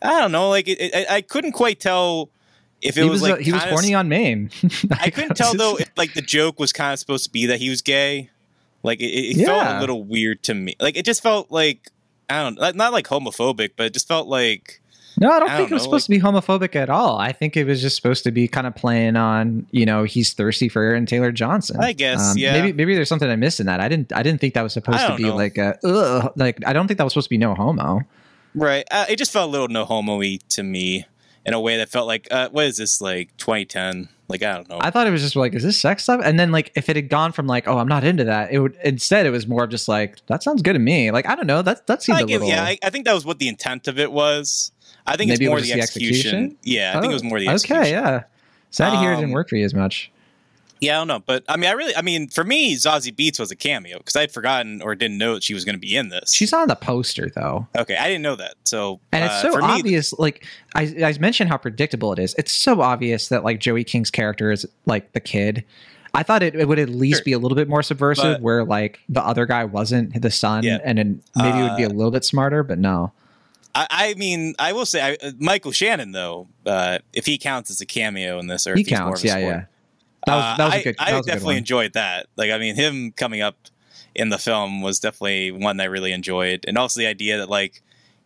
I don't know. Like it, it, I- I couldn't quite tell if it he was, was, like uh, he was horny on Maine. I couldn't tell though if like the joke was kind of supposed to be that he was gay. Like it, it felt a little weird to me. Like it just felt like I don't not- not like homophobic, but it just felt like No, I don't I think don't it was know, supposed to be homophobic at all. I think it was just supposed to be kind of playing on, you know, he's thirsty for Aaron Taylor Johnson. Um, I guess, yeah. Maybe maybe there's something I missed in that. I didn't I didn't think that was supposed to be know. like a ugh, like I don't think that was supposed to be no homo. right. Uh, it just felt a little no homo-y to me in a way that felt like uh, what is this like 2010? Like I don't know. I thought it was just like, is this sex stuff? And then like if it had gone from like, oh, I'm not into that, it would instead it was more of just like, that sounds good to me. Like I don't know, that that seemed I a give- little yeah, I, I think that was what the intent of it was. I think Maybe it it's more was the just the execution. execution? Yeah, I think it was more the Oh, execution. Okay, yeah. Sad to hear it didn't Um, work for you as much. Yeah, I don't know, but I mean, I really, I mean, for me, Zazie Beetz was a cameo because I had forgotten or didn't know that she was going to be in this. She's on the poster though. okay. I didn't know that, so And it's uh, so for me, obvious. Like I, I mentioned how predictable it is. It's so obvious that like Joey King's character is like the kid. I thought it, it would at least Sure. be a little bit more subversive, But- where like the other guy wasn't the son, Yeah. and then maybe it would be a Uh, little bit smarter. But no, I, I mean, I will say, I, uh, Michael Shannon though, uh, if he counts as a cameo in this, or he if he's more counts. Yeah, sport. yeah. That was Uh, that was I, a good. I that was a good definitely enjoyed that. Like, I mean, him coming up in the film was definitely one that I really enjoyed, and also the idea that like,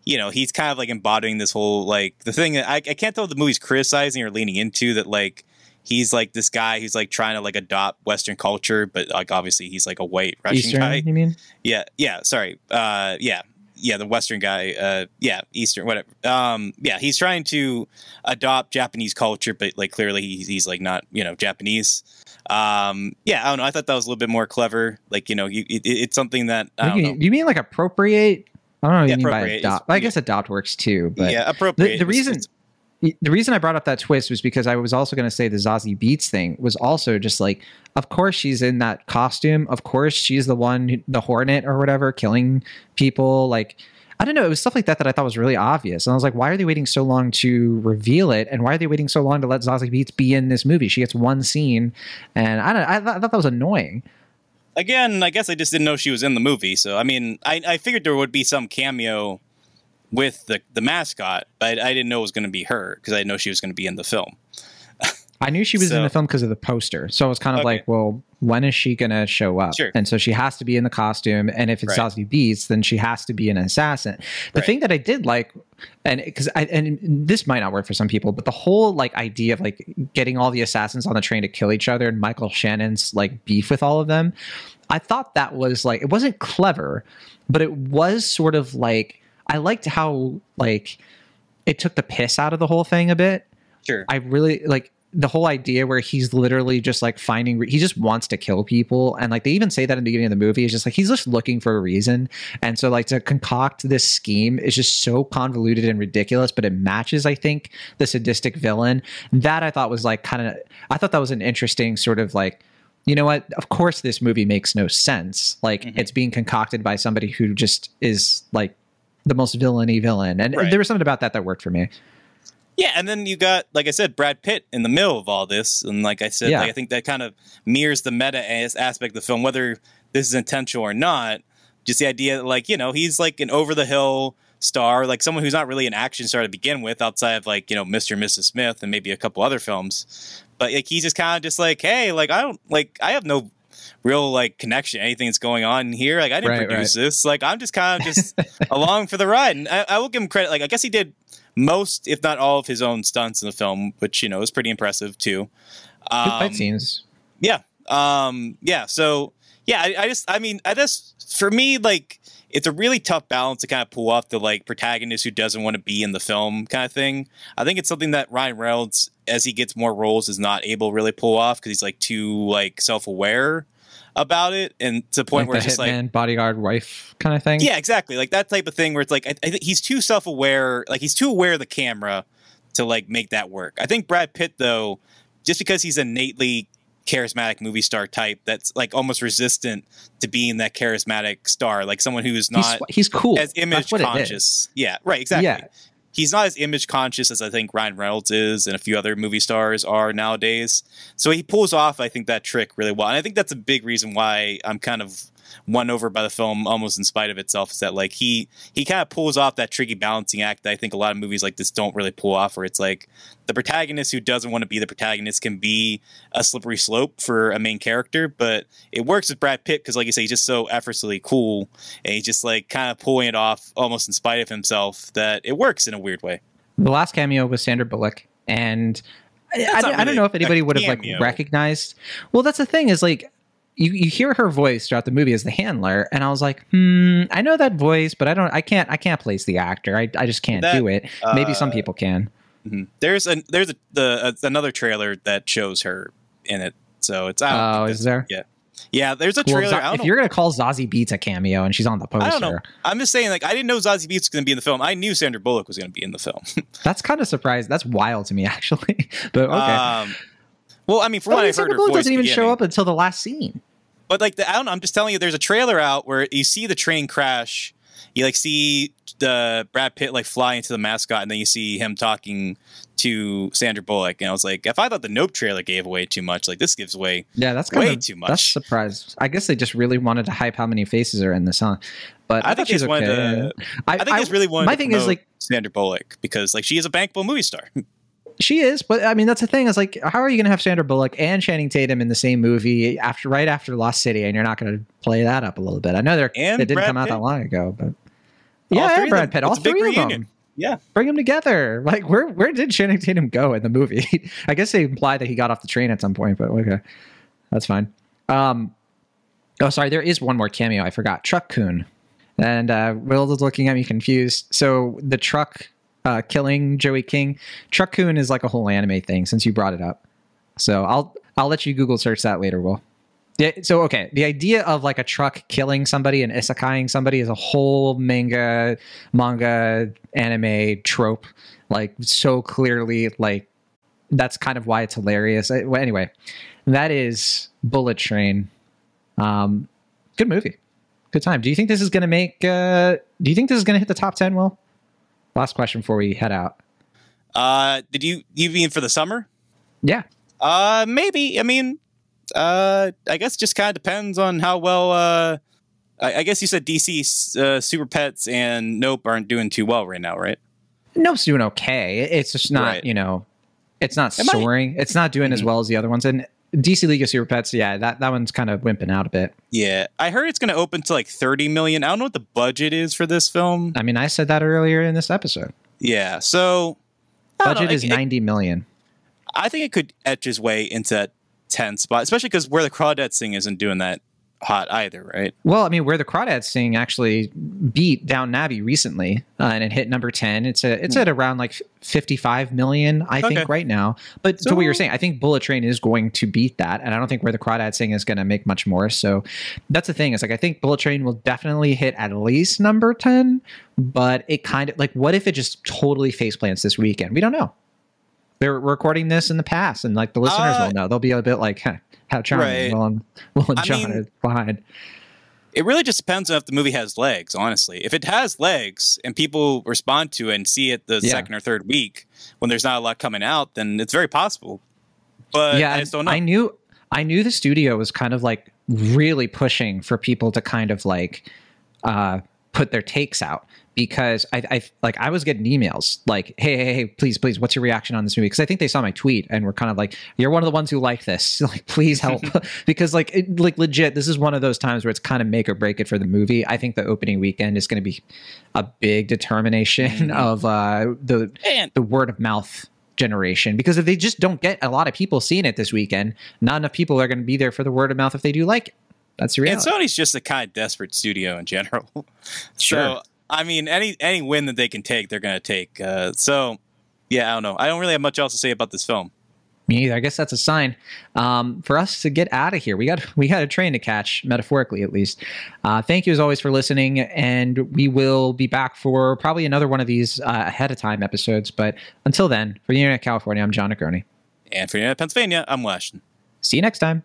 you know, he's kind of like embodying this whole like the thing that I, I can't tell if the movie's criticizing or leaning into that like he's like this guy who's like trying to like adopt Western culture, but like obviously he's like a white Russian Eastern, guy. you mean? Yeah, yeah. Sorry. Uh, yeah, yeah. The Western guy. Uh, yeah, Eastern. Whatever. Um, yeah. He's trying to adopt Japanese culture, but like clearly he's, he's like not you know Japanese. Um, yeah. I don't know. I thought that was a little bit more clever. Like you know, you, it, it's something that I don't you, know. you mean like appropriate? I don't know what Yeah, you mean by appropriate is- adopt. I yeah. guess adopt works too. But yeah, appropriate. the was- reason- was- the reason I brought up that twist was because I was also going to say the Zazie Beetz thing was also just like, of course she's in that costume. Of course she's the one, the Hornet or whatever, killing people. Like, I don't know. It was stuff like that that I thought was really obvious. And I was like, why are they waiting so long to reveal it? And why are they waiting so long to let Zazie Beetz be in this movie? She gets one scene, and I don't. I, th- I thought that was annoying. Again, I guess I just didn't know she was in the movie. So I mean, I, I figured there would be some cameo with the the mascot, but I didn't know it was going to be her because I didn't know she was going to be in the film. I knew she was So- in the film because of the poster. So I was kind of Okay. like, well, when is she going to show up? Sure. And so she has to be in the costume. And if it's Right. Zazie Beetz, then she has to be an assassin. The Right. thing that I did like, and because I, and this might not work for some people, but the whole like idea of like getting all the assassins on the train to kill each other and Michael Shannon's like beef with all of them, I thought that was like, it wasn't clever, but it was sort of like, I liked how like it took the piss out of the whole thing a bit. Sure. I really like the whole idea where he's literally just like finding he just wants to kill people and like they even say that in the beginning of the movie is just like he's just looking for a reason and so like to concoct this scheme is just so convoluted and ridiculous but it matches i think the sadistic villain that i thought was like kind of i thought that was an interesting sort of like you know what of course this movie makes no sense like Mhm. it's being concocted by somebody who just is like the most villainy villain and Right. there was something about that that worked for me Yeah, and then you got, like I said, Brad Pitt in the middle of all this, and like I said, Yeah. like, I think that kind of mirrors the meta aspect of the film, whether this is intentional or not. Just the idea, that, like you know, he's like an over the hill star, like someone who's not really an action star to begin with, outside of like you know, Mr. and Mrs. Smith and maybe a couple other films. But like he's just kind of just like, hey, like I don't like I have no real like connection anything that's going on here. Like I didn't Right, produce this. Like I'm just kind of just along for the ride. And I, I will give him credit. Like I guess he did most, if not all, of his own stunts in the film, which you know is pretty impressive too. Good fight Um, scenes yeah. Um, yeah. So yeah, I, I just, I mean, I just, for me, like, it's a really tough balance to kind of pull off the like protagonist who doesn't want to be in the film kind of thing. I think it's something that Ryan Reynolds, as he gets more roles, is not able to really pull off because he's like too like self aware about it, and to the point like where it's just hitman like. bodyguard wife kind of thing. Yeah, exactly. Like that type of thing where it's like I, I think he's too self-aware, like he's too aware of the camera to like make that work. I think Brad Pitt though, just because he's innately charismatic movie star type that's like almost resistant to being that charismatic star, like someone who is not he's cool. as image That's what it is. conscious. Yeah, right, exactly. Yeah. He's not as image conscious as I think Ryan Reynolds is and a few other movie stars are nowadays. So he pulls off, I think, that trick really well. And I think that's a big reason why I'm kind of won over by the film almost in spite of itself is that like he he kind of pulls off that tricky balancing act that I think a lot of movies like this don't really pull off where it's like the protagonist who doesn't want to be the protagonist can be a slippery slope for a main character but it works with Brad Pitt because like you say he's just so effortlessly cool and he's just like kind of pulling it off almost in spite of himself that it works in a weird way The last cameo was Sandra Bullock, and I, I, That's don't- I don't know if anybody would have like recognized. Well, that's the thing is like you you hear her voice throughout the movie as the handler, and I was like, hmm, I know that voice, but I don't, I can't, I can't place the actor. I, I just can't That, do it. Maybe some uh, people can. Mhm. there's a there's a the uh, another trailer that shows her in it so it's don't Oh, is there? yeah yeah there's a trailer don't if you're gonna call Zazie Beetz a cameo and she's on the poster, I don't know. I'm just saying, like, I didn't know Zazie Beetz was going to be in the film. I knew Sandra Bullock was going to be in the film. that's kind of surprising. That's wild to me, actually. but okay. Um, well, I mean, But what I mean, Sandra Bullock doesn't even show up until the last scene. But like, the, I don't know. I'm just telling you, there's a trailer out where you see the train crash. You like see the Brad Pitt like fly into the mascot, and then you see him talking to Sandra Bullock. And I was like, if I thought the Nope trailer gave away too much, like this gives away. Yeah, that's kind Way of too That's surprised. I guess they just really wanted to hype how many faces are in the song. But I, I think she's okay. to- I think it's really wanted my to thing is like Sandra Bullock because like she is a bankable movie star. she is, but I mean that's the thing is like how are you going to have Sandra Bullock and Channing Tatum in the same movie after right after Lost City, and you're not going to play that up a little bit? I know they're And it didn't Brad come out Pitt. that long ago, but All yeah, three Brad. Pitt, all three of reunion. them. Yeah. Bring them together. Like where where did Channing Tatum go in the movie? I guess they imply that he got off the train at some point, but okay, that's fine. Um, oh, sorry, there is one more cameo. I forgot. Truck-kun, and uh, Will is looking at me confused. So the truck uh, killing Joey King, Truck-kun is like a whole anime thing. Since you brought it up, so I'll I'll let you Google search that later, Will. Yeah, so okay, the idea of like a truck killing somebody and isekaiing somebody is a whole manga, manga, anime trope like so clearly like that's kind of why it's hilarious. Well, anyway, that is Bullet Train. Um, good movie, good time. Do you think this is to make? Uh, do you think this is to hit the top ten? Will last question before we head out. Uh, did you you mean for the summer? Yeah. Uh, maybe. I mean, uh, I guess just kind of depends on how well. Uh, I, I guess you said DC uh, Super Pets and Nope aren't doing too well right now, right? Nope's doing okay. It's just not, Right. you know, it's not It might- soaring. It's not doing as Mhm. well as the other ones. And DC League of Super Pets, yeah, that, that one's kind of wimping out a bit. Yeah, I heard it's going to open to like thirty million. I don't know what the budget is for this film. I mean, I said that earlier in this episode. Yeah, so Budget know, is it- it- ninety million. I think it could etch its way into that ten spot, especially because where the crawdads sing isn't doing that hot either, right? Well, I mean, where the Crawdads Sing actually beat Downton Abbey recently, uh, and it hit number ten. It's a, it's at around like fifty-five million, I Okay. think, right now. But to what you're saying, I think Bullet Train is going to beat that, and I don't think where the Crawdads Sing is going to make much more. So that's the thing. It's like I think Bullet Train will definitely hit at least number ten, but it kind of like what if it just totally face plants this weekend? We don't know. They're recording this in the past, and like the listeners Uh, will know. They'll be a bit like, huh, "How charming!" Right. Will and Will and I Jon mean- are behind. It really just depends on if the movie has legs, honestly. If it has legs and people respond to it and see it the Yeah. second or third week when there's not a lot coming out, then it's very possible. But yeah, I just don't know. I knew I knew the studio was kind of like really pushing for people to kind of like uh put their takes out because I, I like I was getting emails like, hey, hey, hey, please, please, what's your reaction on this movie? Because I think they saw my tweet and were kind of like, you're one of the ones who like this, like, please help, because like, it, like legit, this is one of those times where it's kind of make or break it for the movie. I think the opening weekend is going to be a big determination Mhm. of uh the and the word of mouth generation because if they just don't get a lot of people seeing it this weekend, not enough people are going to be there for the word of mouth if they do like it. That's the and. Sony's just a kind of desperate studio in general. Sure. So I mean, any any win that they can take, they're going to take. Uh, so yeah, I don't know. I don't really have much else to say about this film. Me either. I guess that's a sign um, for us to get out of here. We got we got a train to catch, metaphorically at least. Uh, thank you as always for listening, and we will be back for probably another one of these uh, ahead of time episodes. But until then, for the Internet California, I'm Jon Negroni. And for the Internet Pennsylvania, I'm Will Ashton. See you next time.